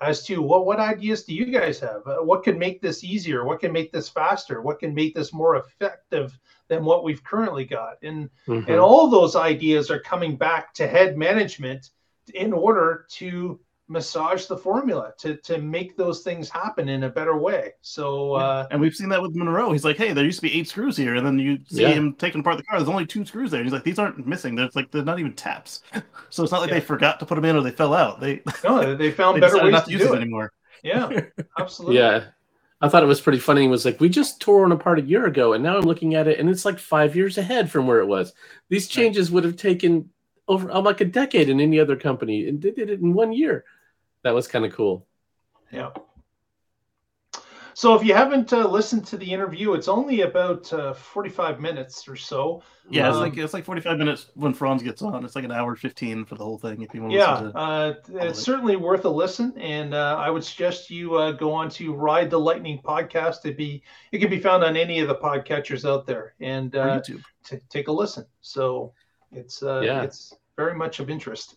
as to what what ideas do you guys have? Uh, what can make this easier? What can make this faster? What can make this more effective than what we've currently got? And mm-hmm. and all those ideas are coming back to head management in order to massage the formula to to make those things happen in a better way. So uh, and we've seen that with Munro. He's like, hey, there used to be eight screws here, and then you see yeah. him taking apart the car. There's only two screws there. And he's like, these aren't missing. There's like they're not even taps. (laughs) so it's not like yeah. they forgot to put them in or they fell out. They (laughs) no, they found they better ways not to, use it anymore. Yeah, (laughs) absolutely. yeah. I thought it was pretty funny. It was like we just tore one apart a year ago, and now I'm looking at it, and it's like five years ahead from where it was. These changes would have taken over um, like a decade in any other company, and they did it in one year that was kind of cool. Yeah. So if you haven't uh, listened to the interview, it's only about uh, 45 minutes or so. Yeah, um, it's like it's like 45 minutes when Franz gets on. It's like an hour 15 for the whole thing. If you want. Yeah, uh, it's it. certainly worth a listen, and uh, I would suggest you uh, go on to Ride the Lightning podcast. It be it can be found on any of the podcatchers out there, and uh, t- take a listen. So it's yeah. it's very much of interest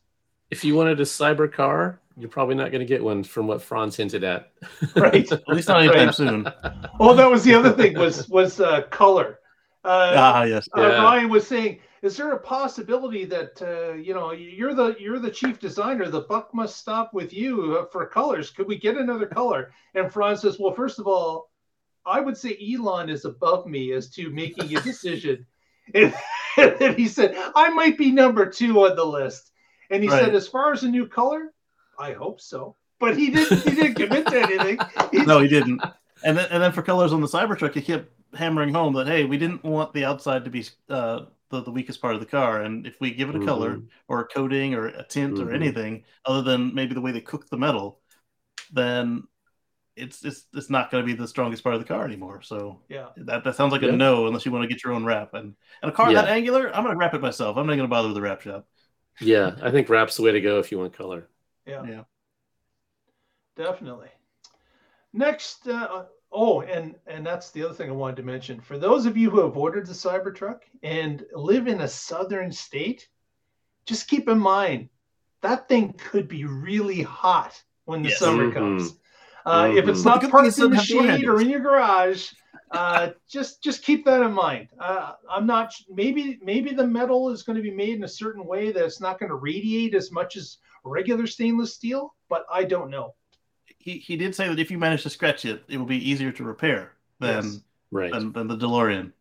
if you wanted a cyber car, you're probably not going to get one from what Franz hinted at. (laughs) right. at least not anytime right. soon. (laughs) Oh, that was the other thing was was uh, color. Uh, ah, yes. Uh, yeah. Ryan was saying, is there a possibility that uh, you know you're the you're the chief designer? The buck must stop with you uh, for colors. Could we get another color? And Franz says, well, first of all, I would say Elon is above me as to making a decision. (laughs) and, and then he said, I might be number two on the list. And he right. said, as far as a new color, I hope so. But he didn't. He didn't commit to anything. no, he didn't. And then, and then for colors on the Cybertruck, he kept hammering home that hey, we didn't want the outside to be uh, the, the weakest part of the car, and if we give it a mm-hmm. color or a coating or a tint mm-hmm. or anything other than maybe the way they cook the metal, then it's it's it's not going to be the strongest part of the car anymore. So yeah, that, that sounds like yeah. a no unless you want to get your own wrap. And and a car yeah. that angular, I'm going to wrap it myself. I'm not going to bother with the wrap shop. Yeah, I think wrap's the way to go if you want color. Yeah. Yeah. Definitely. Next, uh, oh, and and that's the other thing I wanted to mention. For those of you who have ordered the Cybertruck and live in a southern state, just keep in mind that thing could be really hot when the yes. summer mm-hmm. comes. Uh, mm-hmm. If it's not parked in the shade or in your garage, uh, (laughs) just just keep that in mind. Uh, I'm not maybe maybe the metal is going to be made in a certain way that it's not going to radiate as much as regular stainless steel, but I don't know. He he did say that if you manage to scratch it, it will be easier to repair than yes. right than, than the DeLorean.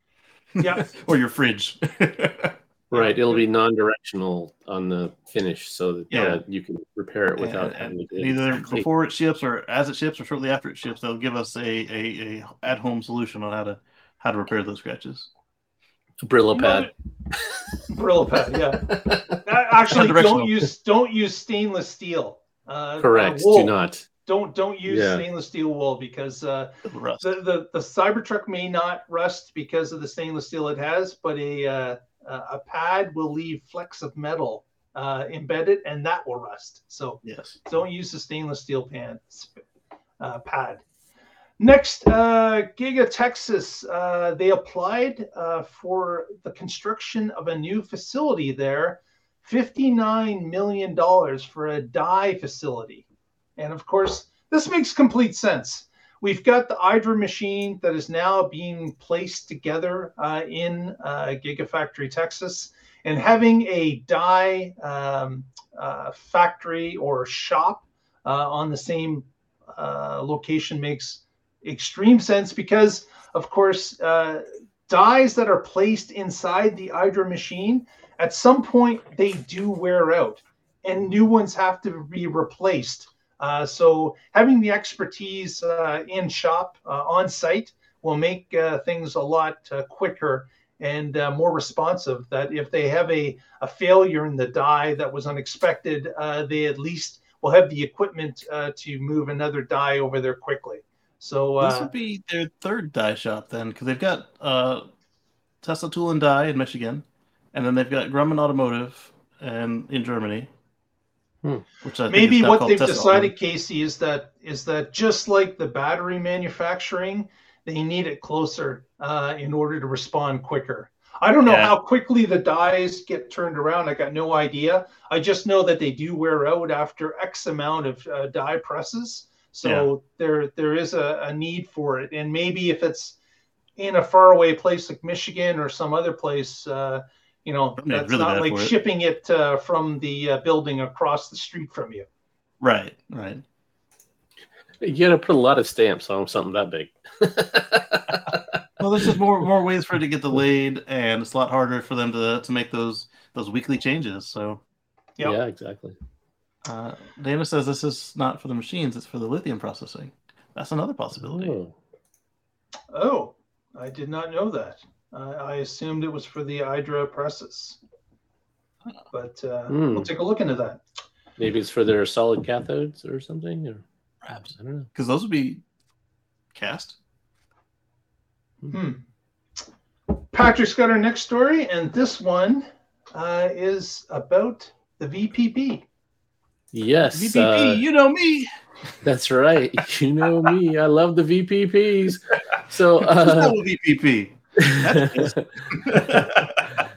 Yeah, (laughs) or your fridge. (laughs) Right, it'll be non-directional on the finish, so that yeah. Uh, you can repair it without having to either before it ships or as it ships or shortly after it ships. They'll give us a, a, a at-home solution on how to how to repair those scratches. Brillo pad. Brillo pad, yeah. (laughs) Actually, don't use don't use stainless steel. Uh, Correct. Uh, do not. Don't don't use yeah. stainless steel wool because uh, the, the the Cybertruck may not rust because of the stainless steel it has, but a uh, uh, a pad will leave flecks of metal uh, embedded, and that will rust. So yes, don't use the stainless steel pan uh, pad. Next, uh, Giga Texas, uh, they applied uh, for the construction of a new facility there, $59 million for a die facility. And of course, this makes complete sense. we've got the Idra machine that is now being placed together uh, in uh, Gigafactory, Texas, and having a die um, uh, factory or shop on the same location makes extreme sense because, of course, uh, dies that are placed inside the Idra machine at some point they do wear out, and new ones have to be replaced. Uh, so having the expertise uh, in shop uh, on site will make uh, things a lot quicker and uh, more responsive. That if they have a, a failure in the die that was unexpected, uh, they at least will have the equipment uh, to move another die over there quickly. So this would be their third die shop then, because they've got uh, Tesla Tool and Die in Michigan, and then they've got Grohmann Automotive and in Germany. Hmm. Which I maybe what they've Tesla decided, Kacey, is that is that just like the battery manufacturing, they need it closer uh, in order to respond quicker. I don't know yeah. how quickly the dies get turned around. I got no idea. I just know that they do wear out after X amount of uh, die presses. So yeah. there there is a, a, need for it. And maybe if it's in a faraway place like Michigan or some other place, uh, you know, that's really not like shipping it, it uh, from the uh, building across the street from you. Right, right. You got to put a lot of stamps on something that big. (laughs) well, there's just more more ways for it to get delayed, and it's a lot harder for them to to make those those weekly changes. So, yep. yeah, exactly. Uh, Dana says this is not for the machines; it's for the lithium processing. That's another possibility. Oh, oh I did not know that. Uh, I assumed it was for the Idra presses, but uh, mm. we'll take a look into that. Maybe it's for their solid cathodes or something, or perhaps I don't know. Because those would be cast. Hmm. Patrick's got our next story, and this one uh, is about the VPP. Yes, VPP. Uh, you know me. That's right. You know me. I love the VPPs. So (laughs) uh, VPP. That's,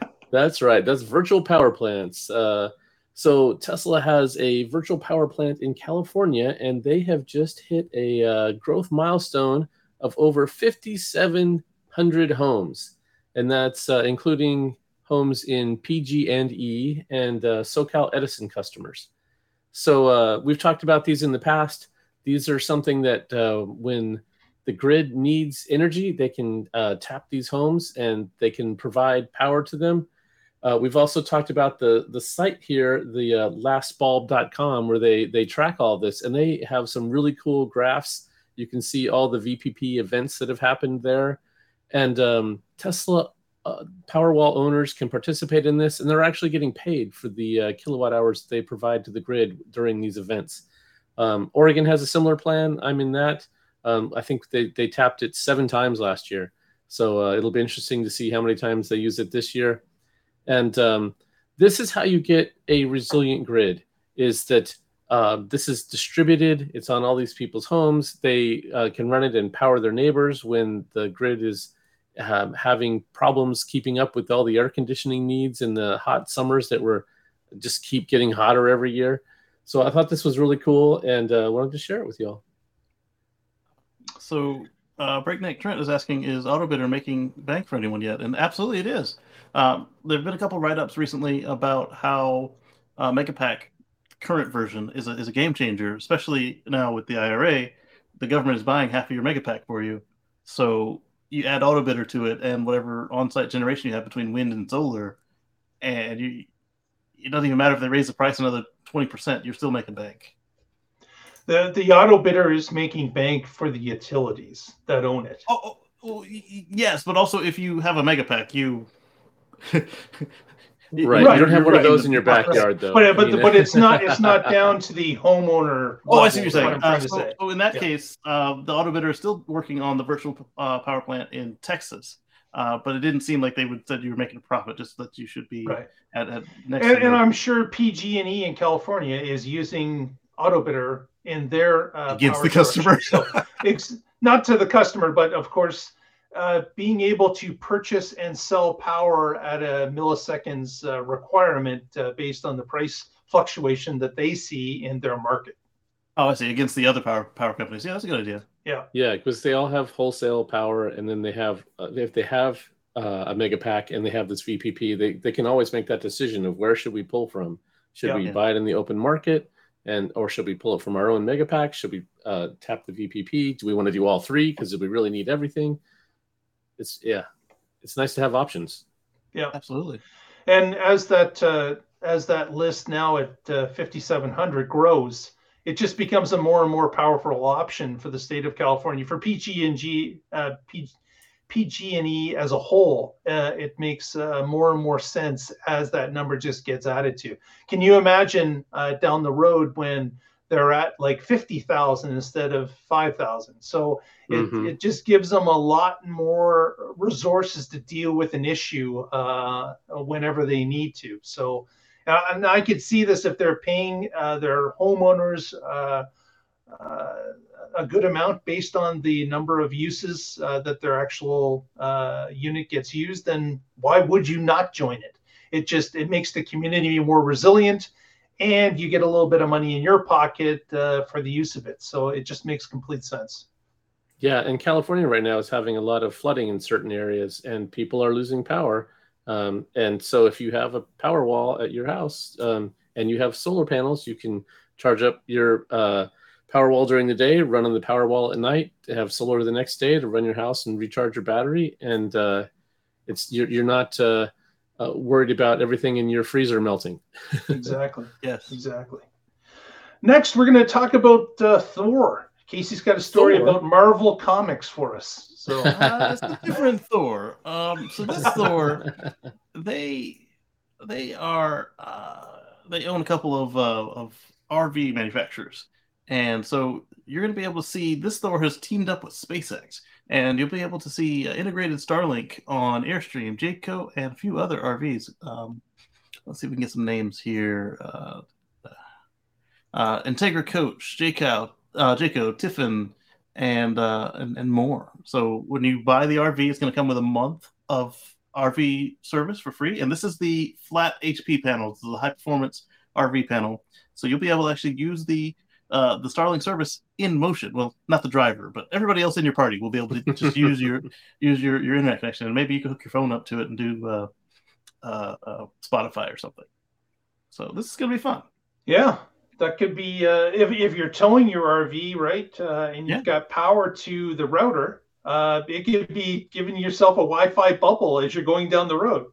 (laughs) That's right. That's virtual power plants. Uh, so Tesla has a virtual power plant in California, and they have just hit a uh, growth milestone of over 5,700 homes, and that's uh, including homes in PG&E and uh, SoCal Edison customers. So uh, we've talked about these in the past. These are something that uh, when the grid needs energy, they can uh, tap these homes and they can provide power to them. Uh, we've also talked about the the site here, the uh, lastbulb.com, where they they track all this, and they have some really cool graphs you can see all the VPP events that have happened there. And um, Tesla uh, Powerwall owners can participate in this, and they're actually getting paid for the uh, kilowatt hours they provide to the grid during these events. Um, Oregon has a similar plan. I'm in that. Um, I think they, they tapped it seven times last year. So uh, it'll be interesting to see how many times they use it this year. And um, this is how you get a resilient grid is that uh, this is distributed. It's on all these people's homes. They uh, can run it and power their neighbors when the grid is um, having problems keeping up with all the air conditioning needs in the hot summers that were just keep getting hotter every year. So I thought this was really cool and uh, wanted to share it with y'all. So uh, Breakneck Trent is asking, is Autobidder making bank for anyone yet? And absolutely it is. Um, there have been a couple write-ups recently about how uh, Megapack current version is a, is a game changer, especially now with the IRA. The government is buying half of your megapack for you. So you add Autobidder to it and whatever on-site generation you have between wind and solar, and you it doesn't even matter if they raise the price another 20%, you're still making bank. The the Autobidder is making bank for the utilities that own it. Oh, oh, oh yes, but also if you have a megapack, you (laughs) Right. right. You don't have one right. of those in your backyard, though. But but, but it's (laughs) not it's not down to the homeowner. Oh, I see what you're saying. Uh, so, so, in that yeah. case, uh, the Autobidder is still working on the virtual uh, power plant in Texas. Uh, but it didn't seem like they would said you were making a profit, just that you should be right. at, at next. And, and I'm sure PG&E in California is using Autobidder in their uh, against the customer. so it's not to the customer, but of course uh, being able to purchase and sell power at a milliseconds uh, requirement uh, based on the price fluctuation that they see in their market. Oh, I see. Against the other power power companies. Yeah, that's a good idea. Yeah. Yeah, because they all have wholesale power, and then they have uh, if they have uh, a mega pack and they have this VPP, they they can always make that decision of where should we pull from. Should Yeah. we Yeah. buy it in the open market, and or should we pull it from our own mega pack? Should we uh, tap the VPP? Do we want to do all three because we really need everything? It's yeah, it's nice to have options. Yeah, absolutely. And as that uh, as that list now at uh, 5,700 grows, it just becomes a more and more powerful option for the state of California for PG&G, uh, P, PG&E as a whole. Uh, it makes uh, more and more sense as that number just gets added to. Can you imagine uh, down the road when they're at like 50,000 instead of 5,000? So it, Mhm. it just gives them a lot more resources to deal with an issue uh, whenever they need to. So, uh, and I could see this if they're paying uh, their homeowners uh, uh, a good amount based on the number of uses uh, that their actual uh, unit gets used, then why would you not join it? It just it makes the community more resilient, and you get a little bit of money in your pocket uh, for the use of it. So it just makes complete sense. Yeah, and California right now is having a lot of flooding in certain areas, and people are losing power. Um, and so, if you have a power wall at your house um, and you have solar panels, you can charge up your uh, power wall during the day, run on the power wall at night, have solar the next day to run your house and recharge your battery. And uh, it's you're, you're not uh, worried about everything in your freezer melting. (laughs) Exactly. Yes. Exactly. Next, we're going to talk about uh, Thor. Kacey's got a story Thor? about Marvel Comics for us. So, (laughs) Uh, it's a different Thor. Um, so this (laughs) Thor, they they are uh, they own a couple of uh, of RV manufacturers, and so you're going to be able to see this Thor has teamed up with SpaceX, and you'll be able to see uh, integrated Starlink on Airstream, Jayco, and a few other RVs. Um, let's see if we can get some names here. Uh, uh, Entegra Coach, Jayco, uh, Jayco, Tiffin, and, uh, and and more. So when you buy the RV, it's going to come with a month of RV service for free, and this is the flat HP panel. This is a high performance RV panel, so you'll be able to actually use the uh, the Starlink service in motion. Well, not the driver, but everybody else in your party will be able to just use your (laughs) use your your internet connection, and maybe you can hook your phone up to it and do uh, uh, uh, Spotify or something. So this is going to be fun. yeah, that could be uh, if, if you're towing your RV, right? Uh, and you've Yeah. got power to the router, uh, it could be giving yourself a Wi Fi bubble as you're going down the road.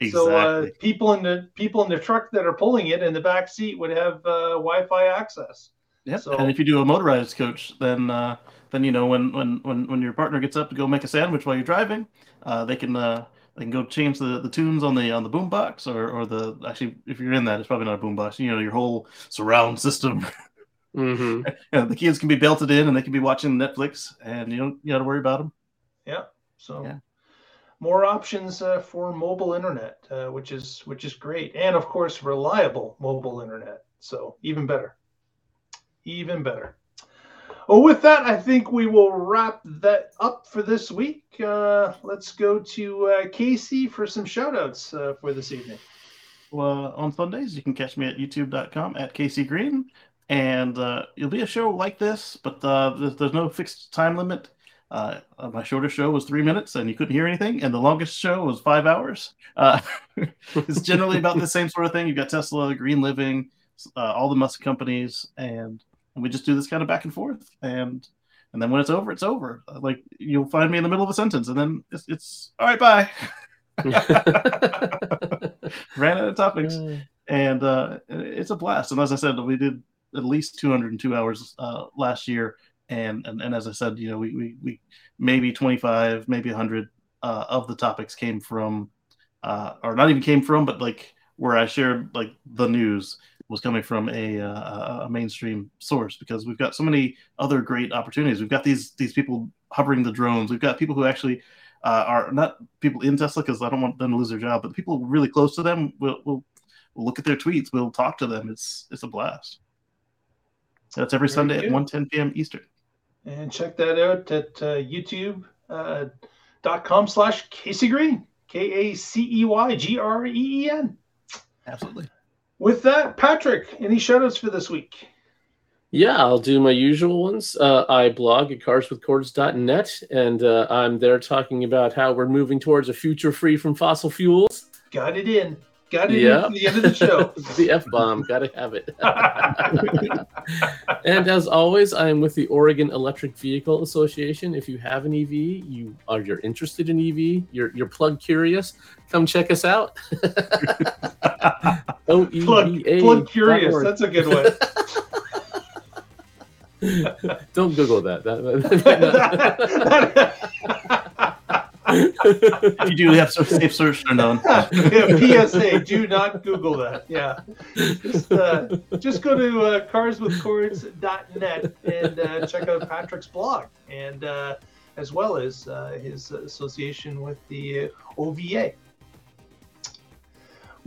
Exactly. So uh, people in the people in the truck that are pulling it in the back seat would have uh, Wi-Fi access. Yep. So- and if you do a motorized coach, then uh, then you know when when when when your partner gets up to go make a sandwich while you're driving, uh, they can uh, they can go change the, the tunes on the on the boombox or or the actually if you're in that it's probably not a boombox. You know your whole surround (laughs) system. hmm you know, the kids can be belted in and they can be watching Netflix and you don't you got to worry about them. Yeah. So Yeah. more options uh, for mobile internet, uh, which is which is great, and of course reliable mobile internet. So even better, even better. Well, with that, I think we will wrap that up for this week. Uh, let's go to uh, Kacey for some shout outs uh, for this evening. Well, on Sundays, you can catch me at youtube.com at Kacey Green. And uh, it'll be a show like this, but uh, there's, there's no fixed time limit. Uh, uh, my shortest show was three minutes and you couldn't hear anything. And the longest show was five hours. Uh, (laughs) it's generally about the same sort of thing. You've got Tesla, Green Living, uh, all the Musk companies. And, and we just do this kind of back and forth. And and then when it's over, it's over. Uh, Like you'll find me in the middle of a sentence and then it's, it's all right, bye. (laughs) Ran out of topics and uh, it's a blast. And as I said, we did at least 202 hours uh, last year, and, and and as I said, you know, we we, we maybe 25, maybe 100 uh, of the topics came from, uh, or not even came from, but like where I shared like the news was coming from a, uh, a mainstream source because we've got so many other great opportunities. We've got these these people hovering the drones. We've got people who actually uh, are not people in Tesla because I don't want them to lose their job, but people really close to them will will we'll look at their tweets. We'll talk to them. It's it's a blast. That's every Very Sunday good. at 1 p.m. Eastern. And check that out at uh, youtube uh, dot com slash Kacey Green, K A C E Y G R E E N. Absolutely. With that, Patrick, any shout outs for this week? Yeah, I'll do my usual ones. Uh, I blog at carswithcords.net, and uh, I'm there talking about how we're moving towards a future free from fossil fuels. Got it in. Got it Yeah. in the end of the show. (laughs) the F bomb, gotta have it. (laughs) and as always, I am with the Oregon Electric Vehicle Association. If you have an EV, you are you're interested in EV, you're you're plug curious, come check us out. (laughs) Plug, plug curious. That's a good one. Don't Google that. That- If you do have some safe search turned on. Yeah, PSA: Do not Google that. Yeah, just uh, just go to uh, carswithcords.net and uh, check out Patrick's blog, and uh, as well as uh, his association with the OVA.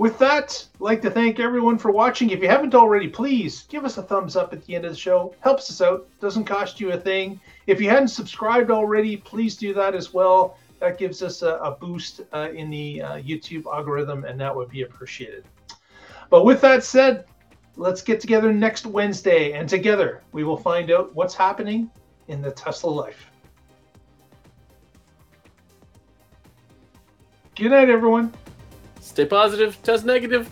With that, I'd like to thank everyone for watching. If you haven't already, please give us a thumbs up at the end of the show. Helps us out. Doesn't cost you a thing. If you hadn't subscribed already, please do that as well. That gives us a, a boost uh, in the uh, YouTube algorithm, and that would be appreciated. But with that said, let's get together next Wednesday, and together we will find out what's happening in the Tesla life. Good night, everyone. Stay positive, test negative.